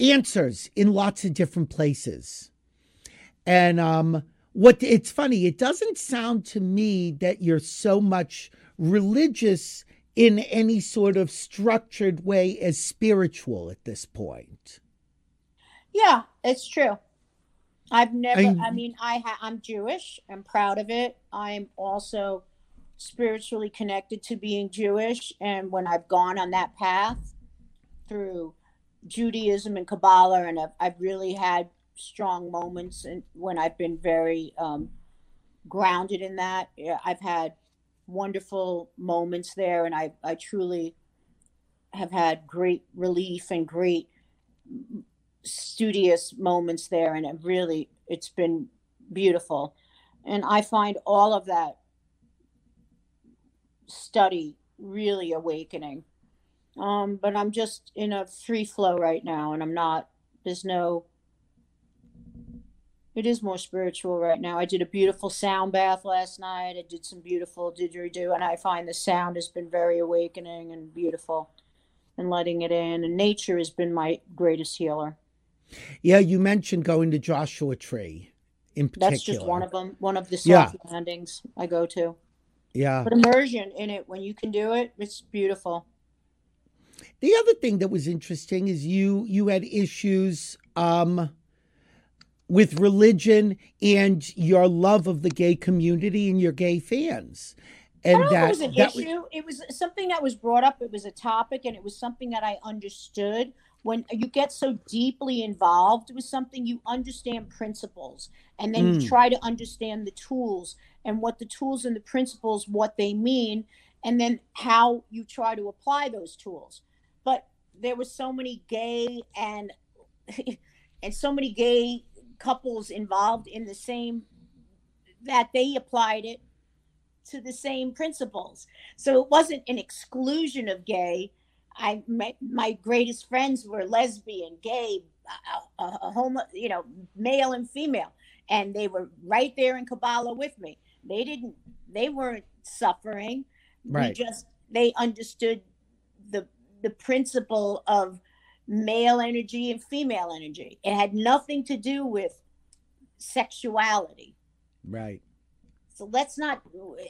B: answers in lots of different places. And um what it's funny, it doesn't sound to me that you're so much religious in any sort of structured way as spiritual at this point.
C: Yeah, it's true. I've never.
B: And-
C: I mean, I ha- I'm Jewish. I'm proud of it. I'm also spiritually connected to being Jewish, and when I've gone on that path through Judaism and Kabbalah, and I've, I've really had strong moments, and when I've been very um, grounded in that, I've had wonderful moments there, and I I truly have had great relief and great studious moments there and it really it's been beautiful. And i find all of that study really awakening um but i'm just in a free flow right now and i'm not there's no it is more spiritual right now i did a beautiful sound bath last night i did some beautiful didgeridoo and i find the sound has been very awakening and beautiful and letting it in and nature has been my greatest healer
B: Yeah, you mentioned going to Joshua Tree in particular.
C: That's just one of them. One of the soft
B: Yeah.
C: landings I go to.
B: Yeah.
C: But immersion in it when you can do it, it's beautiful.
B: The other thing that was interesting is you you had issues um, with religion and your love of the gay community and your gay fans, and
C: I don't know
B: that
C: if it was an
B: that was-
C: issue. It was something that was brought up. It was a topic, and it was something that I understood. When you get so deeply involved with something, you understand principles, and then you
B: Mm.
C: try to understand the tools and what the tools and the principles, what they mean, and then how you try to apply those tools. There were so many gay and and so many gay couples involved in the same that they applied it to the same principles. So it wasn't an exclusion of gay. I my, my greatest friends were lesbian, gay, uh, uh, uh, homo, you know, male and female, and they were right there in Kabbalah with me. They didn't. They weren't suffering.
B: Right.
C: We just they understood the the principle of male energy and female energy. It had nothing to do with sexuality.
B: right.
C: So let's not.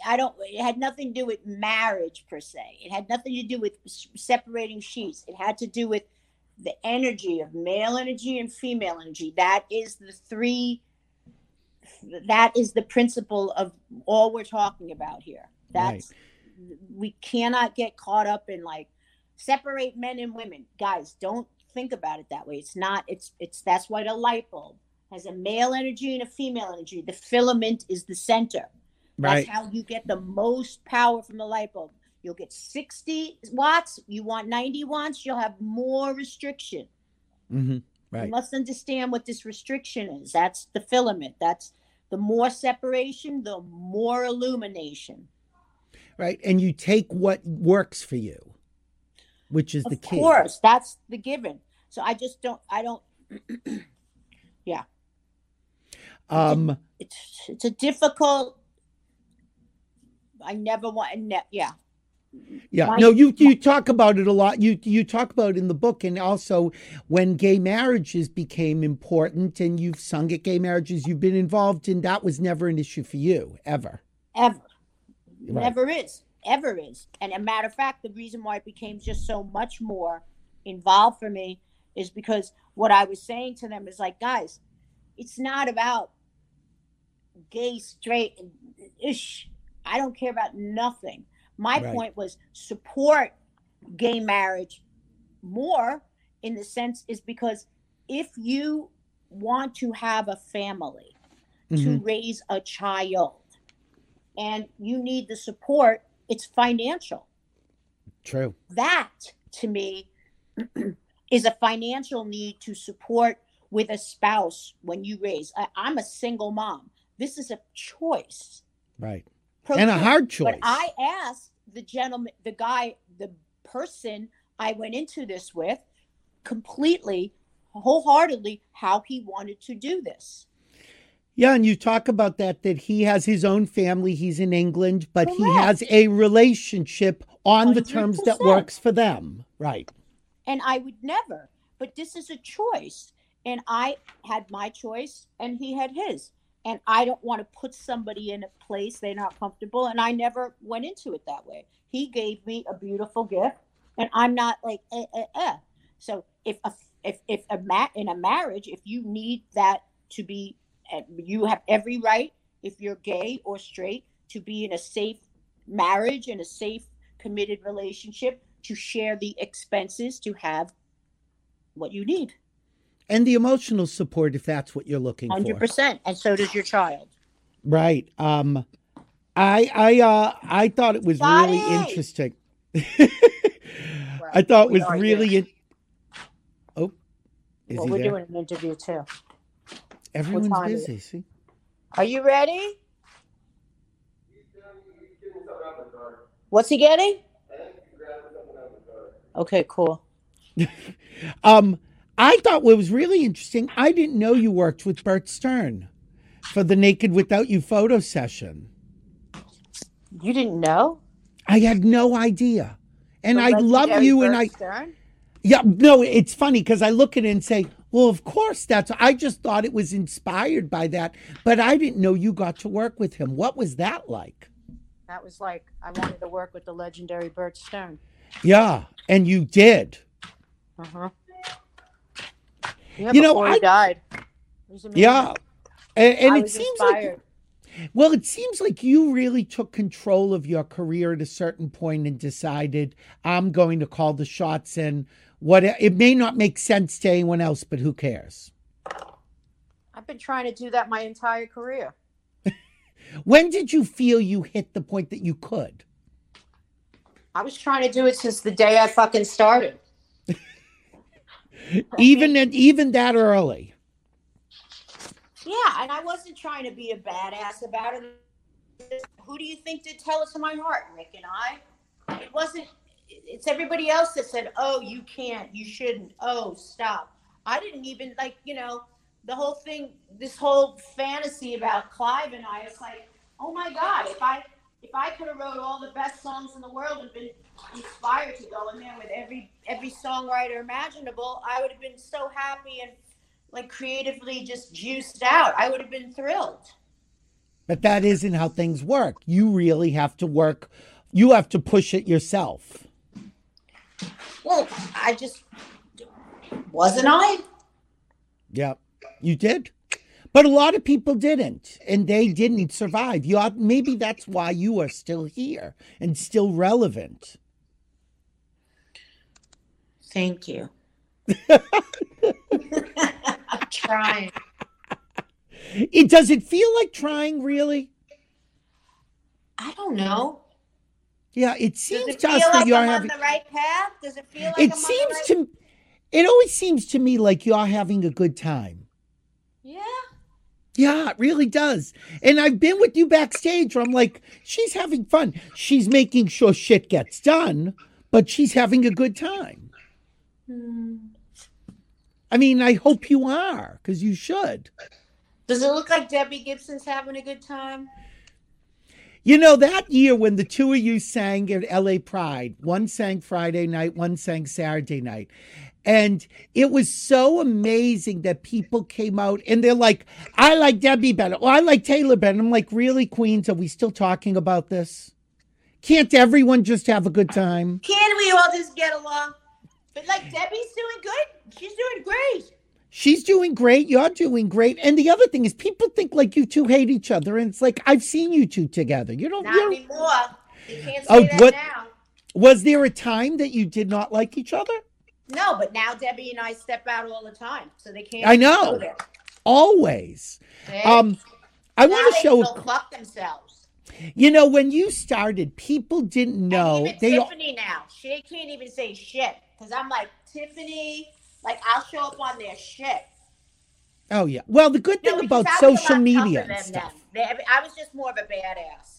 C: I don't. It had nothing to do with marriage per se. It had nothing to do with separating sheets. It had to do with the energy of male energy and female energy. That is the three. That is the principle of all we're talking about here. That's we cannot get caught up in like separate men and women. Guys, don't think about it that way. It's not. It's it's that's why the light bulb has a male energy and a female energy. The filament is the center.
B: Right.
C: That's how you get the most power from the light bulb. You'll get 60 watts. You want 90 watts, you'll have more restriction. mm-hmm.
B: Right.
C: You must understand what this restriction is. That's the filament. That's the more separation, the more illumination.
B: Right. And you take what works for you, which is the
C: case.
B: Of
C: course, that's the given. So I just don't, I don't, Yeah.
B: Um,
C: It's it's a difficult. I never want. Ne- yeah.
B: yeah,
C: My-
B: no, you you talk about it a lot. You you talk about it in the book, and also when gay marriages became important, and you've sung at gay marriages, you've been involved in. That was never an issue for you ever.
C: ever.
B: Right.
C: Never is. Ever is. And a matter of fact, the reason why it became just so much more involved for me is because what I was saying to them is like, guys, it's not about gay, straight, ish. I don't care about nothing. My
B: Right.
C: point was support gay marriage more in the sense is because if you want to have a family, to
B: Mhm.
C: raise a child and you need the support it's financial
B: True.
C: that to me is a financial need to support with a spouse when you raise I, i'm a single mom this is a choice
B: Right.
C: Pro
B: And a hard choice.
C: but i asked the gentleman the guy the person i went into this with completely wholeheartedly how he wanted to do this
B: Yeah, and you talk about that that he has his own family. He's in England, but he has a relationship on the terms that works for them. Right.
C: and I would never. But this is a choice, and I had my choice, and he had his, and I don't want to put somebody in a place they're not comfortable, and I never went into it that way. He gave me a beautiful gift, and I'm not like eh, eh, eh. So if a if if a ma- in a marriage, if you need that to be, you have every right, if you're gay or straight, to be in a safe marriage and a safe committed relationship to share the expenses to have what you need
B: And the emotional support if that's what you're looking
C: 100%
B: for.
C: and so does your child
B: Right. Um I I uh I thought it was really interesting. I thought it was really in- Oh. Is
C: well we're
B: there?
C: doing an interview too
B: Everyone's busy, see?
C: are you ready what's he getting okay cool
B: Um, I thought what was really interesting, I didn't know you worked with Bert Stern for the Naked Without You photo session.
C: you didn't know
B: I had no idea. And
C: The
B: I love you and
C: Bert
B: I
C: Stern?
B: yeah, no, it's funny because I look at it and say, well, of course that's I just thought it was inspired by that, but I didn't know you got to work with him. What was that like?
C: that was like i wanted to work with the legendary bert stern
B: Yeah, and you did.
C: uh-huh yeah,
B: You know,
C: before
B: I-
C: he died was.
B: Yeah. And, and it seems like. Well, it seems like you really took control of your career at a certain point and decided I'm going to call the shots and what it may not make sense to anyone else, but who cares?
C: I've been trying to do that my entire career.
B: When did you feel you hit the point that you could?
C: I was trying to do it since the day I fucking started.
B: Even and even that early.
C: Yeah, and I wasn't trying to be a badass about it. Who do you think did tell us to my heart, Rick and I? It wasn't. It's everybody else that said, "Oh, you can't, you shouldn't." Oh, stop. I didn't even like, you know, the whole thing. This whole fantasy about Clive and I. It's like, oh my god, if I if I could have wrote all the best songs in the world and been inspired to go in there with every every songwriter imaginable, I would have been so happy and like creatively just juiced out. I would have been thrilled.
B: But that isn't how things work. You really have to work, you have to push it yourself.
C: Well, I just wasn't I.
B: Yeah, you did. But a lot of people didn't, and they didn't survive. You ought, maybe that's why you are still here and still relevant.
C: Thank you. I'm trying.
B: It does it feel like trying really?
C: I don't know.
B: Yeah, it seems
C: it
B: to us that
C: like
B: you're
C: I'm
B: having.
C: on the right path? Does it feel like
B: It
C: I'm
B: seems
C: right...
B: to. It always seems to me like you're having a good time.
C: Yeah.
B: Yeah, it really does. And I've been with you backstage where I'm like, she's having fun. She's making sure shit gets done, but she's having a good time.
C: Hmm.
B: I mean, I hope you are, because you should.
C: Does it look like Debbie Gibson's having a good time?
B: You know, that year when the two of you sang at LA Pride, one sang Friday night, one sang Saturday night. And it was so amazing that people came out and they're like, I like Debbie better. Well, I like Taylor better. I'm like, really, Queens? Are we still talking about this? Can't everyone just have a good time?
C: Can we all just get along? But like Debbie's doing good. She's doing great.
B: She's doing great. You're doing great. And the other thing is, people think like you two hate each other. And it's like, I've seen you two together. You don't,
C: Not
B: you don't
C: anymore. You can't say
B: Oh,
C: that
B: what-
C: now.
B: was there a time that you did not like each other?
C: No, but now Debbie and I step out all the time, so they can't.
B: I know.
C: go.
B: Always.
C: See?
B: Um, I want to show.
C: they
B: show,
C: go fuck themselves.
B: you know, when you started, people didn't
C: And
B: know.
C: even
B: They,
C: Tiffany now, she can't even say shit because I'm like Tiffany. Like I'll show up on their shit.
B: oh, yeah. Well, the good thing about
C: I was a
B: social media and stuff.
C: They- I was just more of a badass.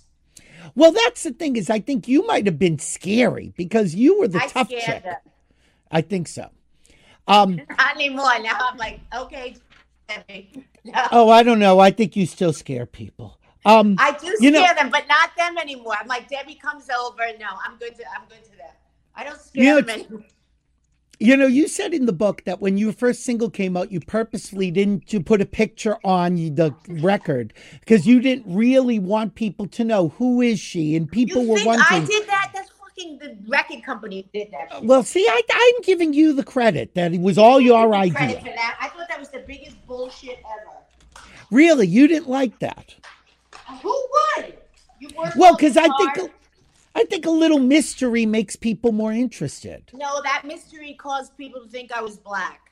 B: Well, that's the thing is, I think you might have been scary because you were the
C: I
B: tough chick.
C: them.
B: I think so. Um,
C: Not anymore. Now I'm like, okay, No.
B: oh, I don't know. I think you still scare people. Um,
C: I do scare
B: know-
C: them, but not them anymore. I'm like, Debbie comes over. No, I'm good to. I'm good to them. I don't scare
B: You know,
C: them anymore.
B: You know, you said in the book that when your first single came out, you purposely didn't to put a picture on the record because you didn't really want people to know who is she, and people
C: You
B: were
C: think
B: wondering.
C: I did that? That's fucking the record company did that. shit.
B: Well, see, I, I'm giving you the credit that it was all your
C: Give me credit for that. I thought that was the biggest bullshit ever.
B: Really, you didn't like that.
C: Who would? You
B: Well, because I think I think a little mystery makes people more interested.
C: no, that mystery caused people to think I was black.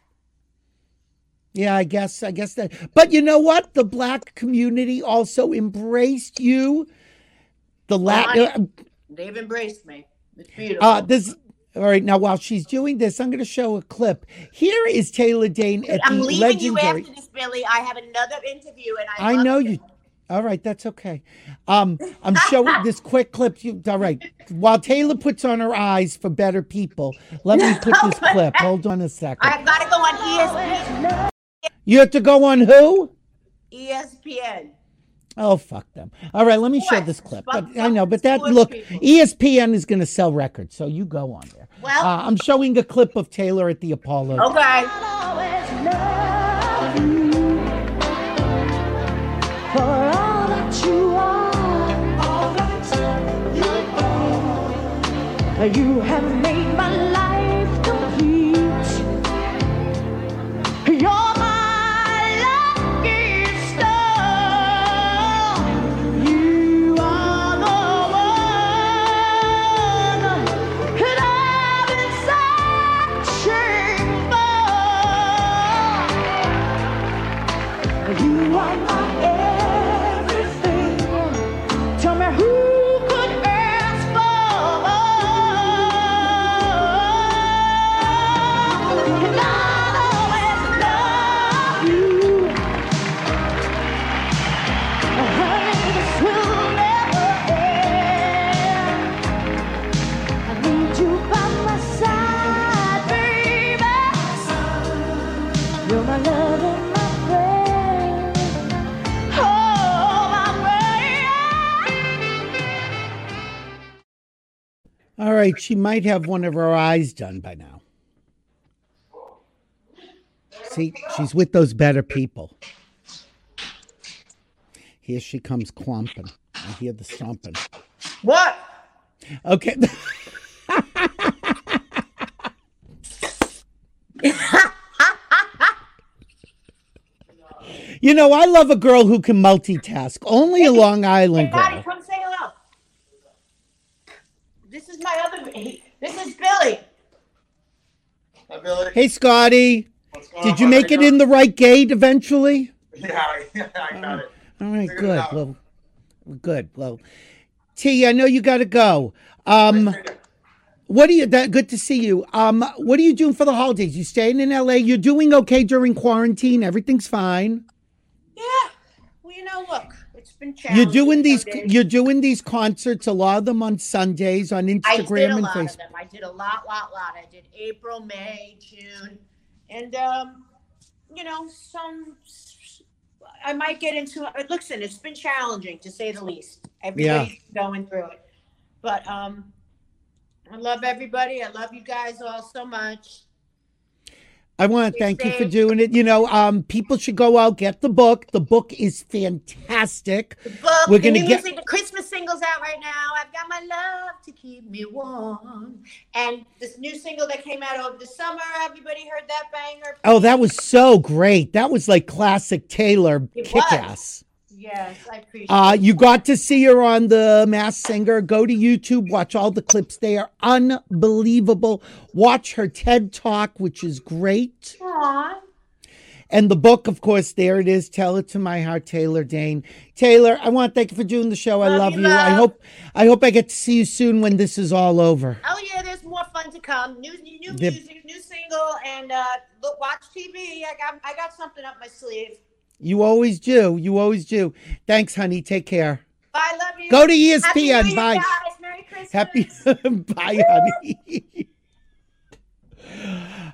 B: Yeah, I guess I guess that. But you know what? The black community also embraced you. The Latin.
C: They've embraced me. It's beautiful.
B: Uh, this. All right, now while she's doing this, I'm going to show a clip. Here is Taylor Dayne at
C: I'm
B: the
C: leaving you after this, Billy. I have another interview, and I.
B: I know you. All right, that's okay. Um, I'm showing this quick clip. You, all right. While Taylor puts on her eyes for better people, let me put this clip. Hold on a second.
C: I've got to go on ESPN.
B: You have to go on who?
C: ESPN.
B: Oh, fuck them. All right, let me show this clip. But I know, but that look,
C: people.
B: ESPN is going to sell records, so you go on there.
C: Well-
B: uh, I'm showing a clip of Taylor at the Apollo.
C: Okay.
D: You. You have
B: right, she might have one of her eyes done by now. See, she's with those better people. Here she comes clumping. I hear the stomping.
C: What?
B: Okay. you know, I love a girl who can multitask. Only a Long Island girl.
C: come say hello. This is my other. This is Billy.
F: Hi, Billy.
B: Hey, Scotty.
F: What's going
B: Did
F: on,
B: you make it
F: buddy?
B: in the right gate eventually?
F: Yeah, I got it.
B: All right,
F: Figured
B: good.
F: out.
B: Well, good. Well, T, I know you got to go. Um, what are you? That good to see you. Um, what are you doing for the holidays? You staying in L.A.? You're doing okay during quarantine. Everything's fine.
C: Yeah. Well, you know, look, it's been challenging.
B: You're doing these.
C: days.
B: You're doing these concerts. A lot of them on Sundays on Instagram and Facebook.
C: I did a lot, lot, lot. I did April, May, June, and um, you know, some. I might get into it. Listen, it's been challenging to say the least. Everybody's going through it, but um, I love everybody. I love you guys all so much.
B: I want to thank you for doing it. You know, um, people should go out get the book. The book is fantastic.
C: The book,
B: We're gonna
C: new
B: get-
C: the Christmas singles out right now. I've got my love to keep me warm, and this new single that came out over the summer. Everybody heard that banger?
B: Oh, that was so great. That was like classic Taylor
C: It
B: kick ass.
C: Yes, I appreciate.
B: Uh, you got to see her on the Masked Singer. Go to YouTube, watch all the clips. They are unbelievable. Watch her TED Talk, which is great.
C: Aw.
B: And the book, of course, there it is. Tell it to my heart, Taylor Dayne. Taylor, I want to thank you for doing the show. I
C: Love
B: love
C: you,
B: you. I hope I hope I get to see you soon when this is all over.
C: Oh yeah, there's more fun to come. New new, new
B: The-
C: music, new single, and uh, look, watch TV. I got I got something up my sleeve.
B: You always do. You always do. Thanks, honey. Take care.
C: Bye, love you.
B: Go to E
C: Happy
B: ESPN. Bye.
C: guys. Merry Christmas.
B: Happy bye, honey.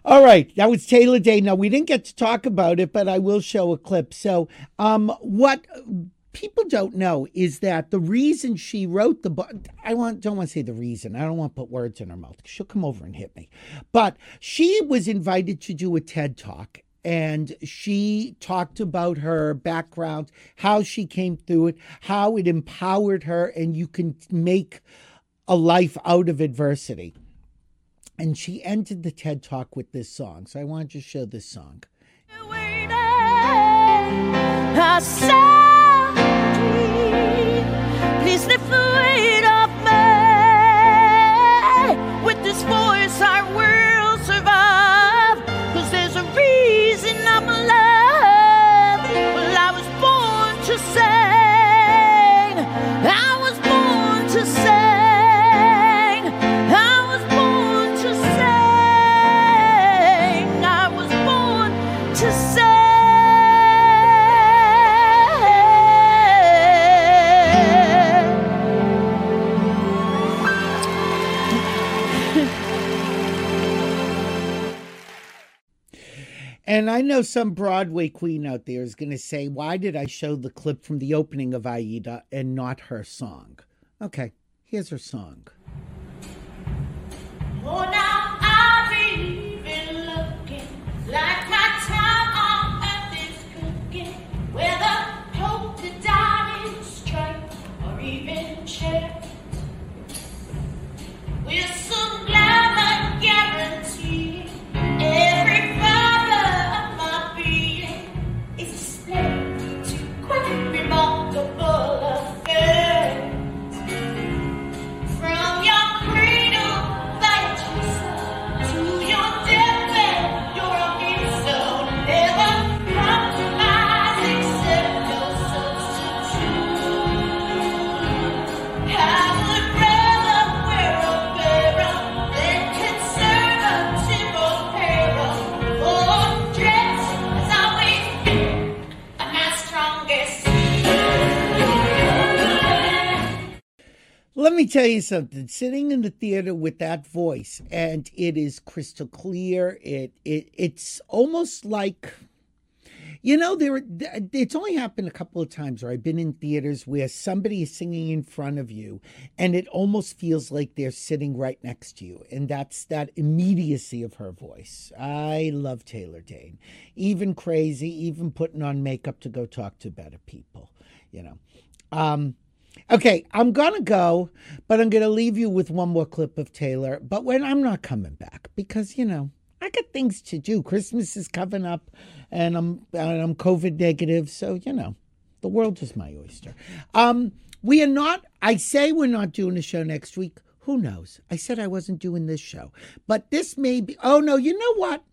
B: All right, that was Taylor Dayne. Now we didn't get to talk about it, but I will show a clip. So, um, what people don't know is that the reason she wrote the book. I want don't want to say the reason. I don't want to put words in her mouth. She'll come over and hit me. But she was invited to do a TED talk. And she talked about her background, how she came through it, how it empowered her, and you can make a life out of adversity. And she ended the TED Talk with this song. So I wanted to show this song.
D: Please lift the weight me. With this voice, I
B: And I know some Broadway queen out there is going to say, why did I show the clip from the opening of Aida and not her song? Okay, here's her song.
E: Oh, guarantee,
B: tell you something. Sitting in the theater with that voice, and it is crystal clear. It it it's almost like, you know, there. It's only happened a couple of times where I've been in theaters where somebody is singing in front of you, and it almost feels like they're sitting right next to you, and that's that immediacy of her voice. I love Taylor Dayne, even crazy, even putting on makeup to go talk to better people. You know. Um, Okay, I'm gonna go, but I'm gonna leave you with one more clip of Taylor. But when I'm not coming back because you know I got things to do. Christmas is coming up, and I'm and I'm COVID negative, so you know the world is my oyster. Um, we are not. I say we're not doing a show next week. Who knows? I said I wasn't doing this show, but this may be. Oh no, you know what?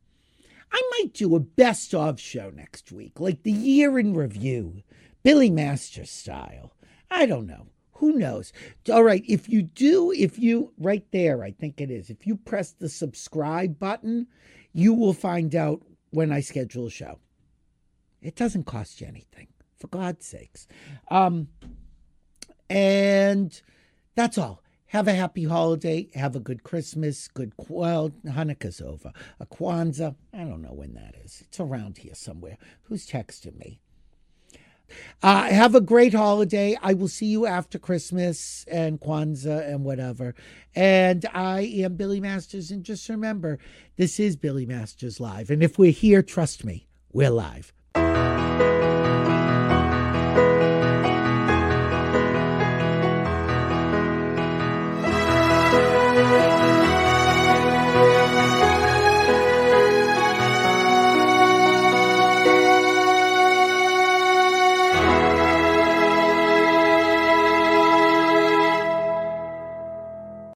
B: I might do a best of show next week, like the year in review, Billy Master style. I don't know. Who knows? All right, if you do, if you, right there, I think it is, if you press the subscribe button, you will find out when I schedule a show. It doesn't cost you anything, for God's sakes. Um, and that's all. have a happy holiday. Have a good Christmas. Good, well, Hanukkah's over. A Kwanzaa, I don't know when that is. It's around here somewhere. Who's texting me? Uh, have a great holiday. I will see you after Christmas and Kwanzaa and whatever. And I am Billy Masters. And just remember, this is Billy Masters Live. And if we're here, trust me, we're live.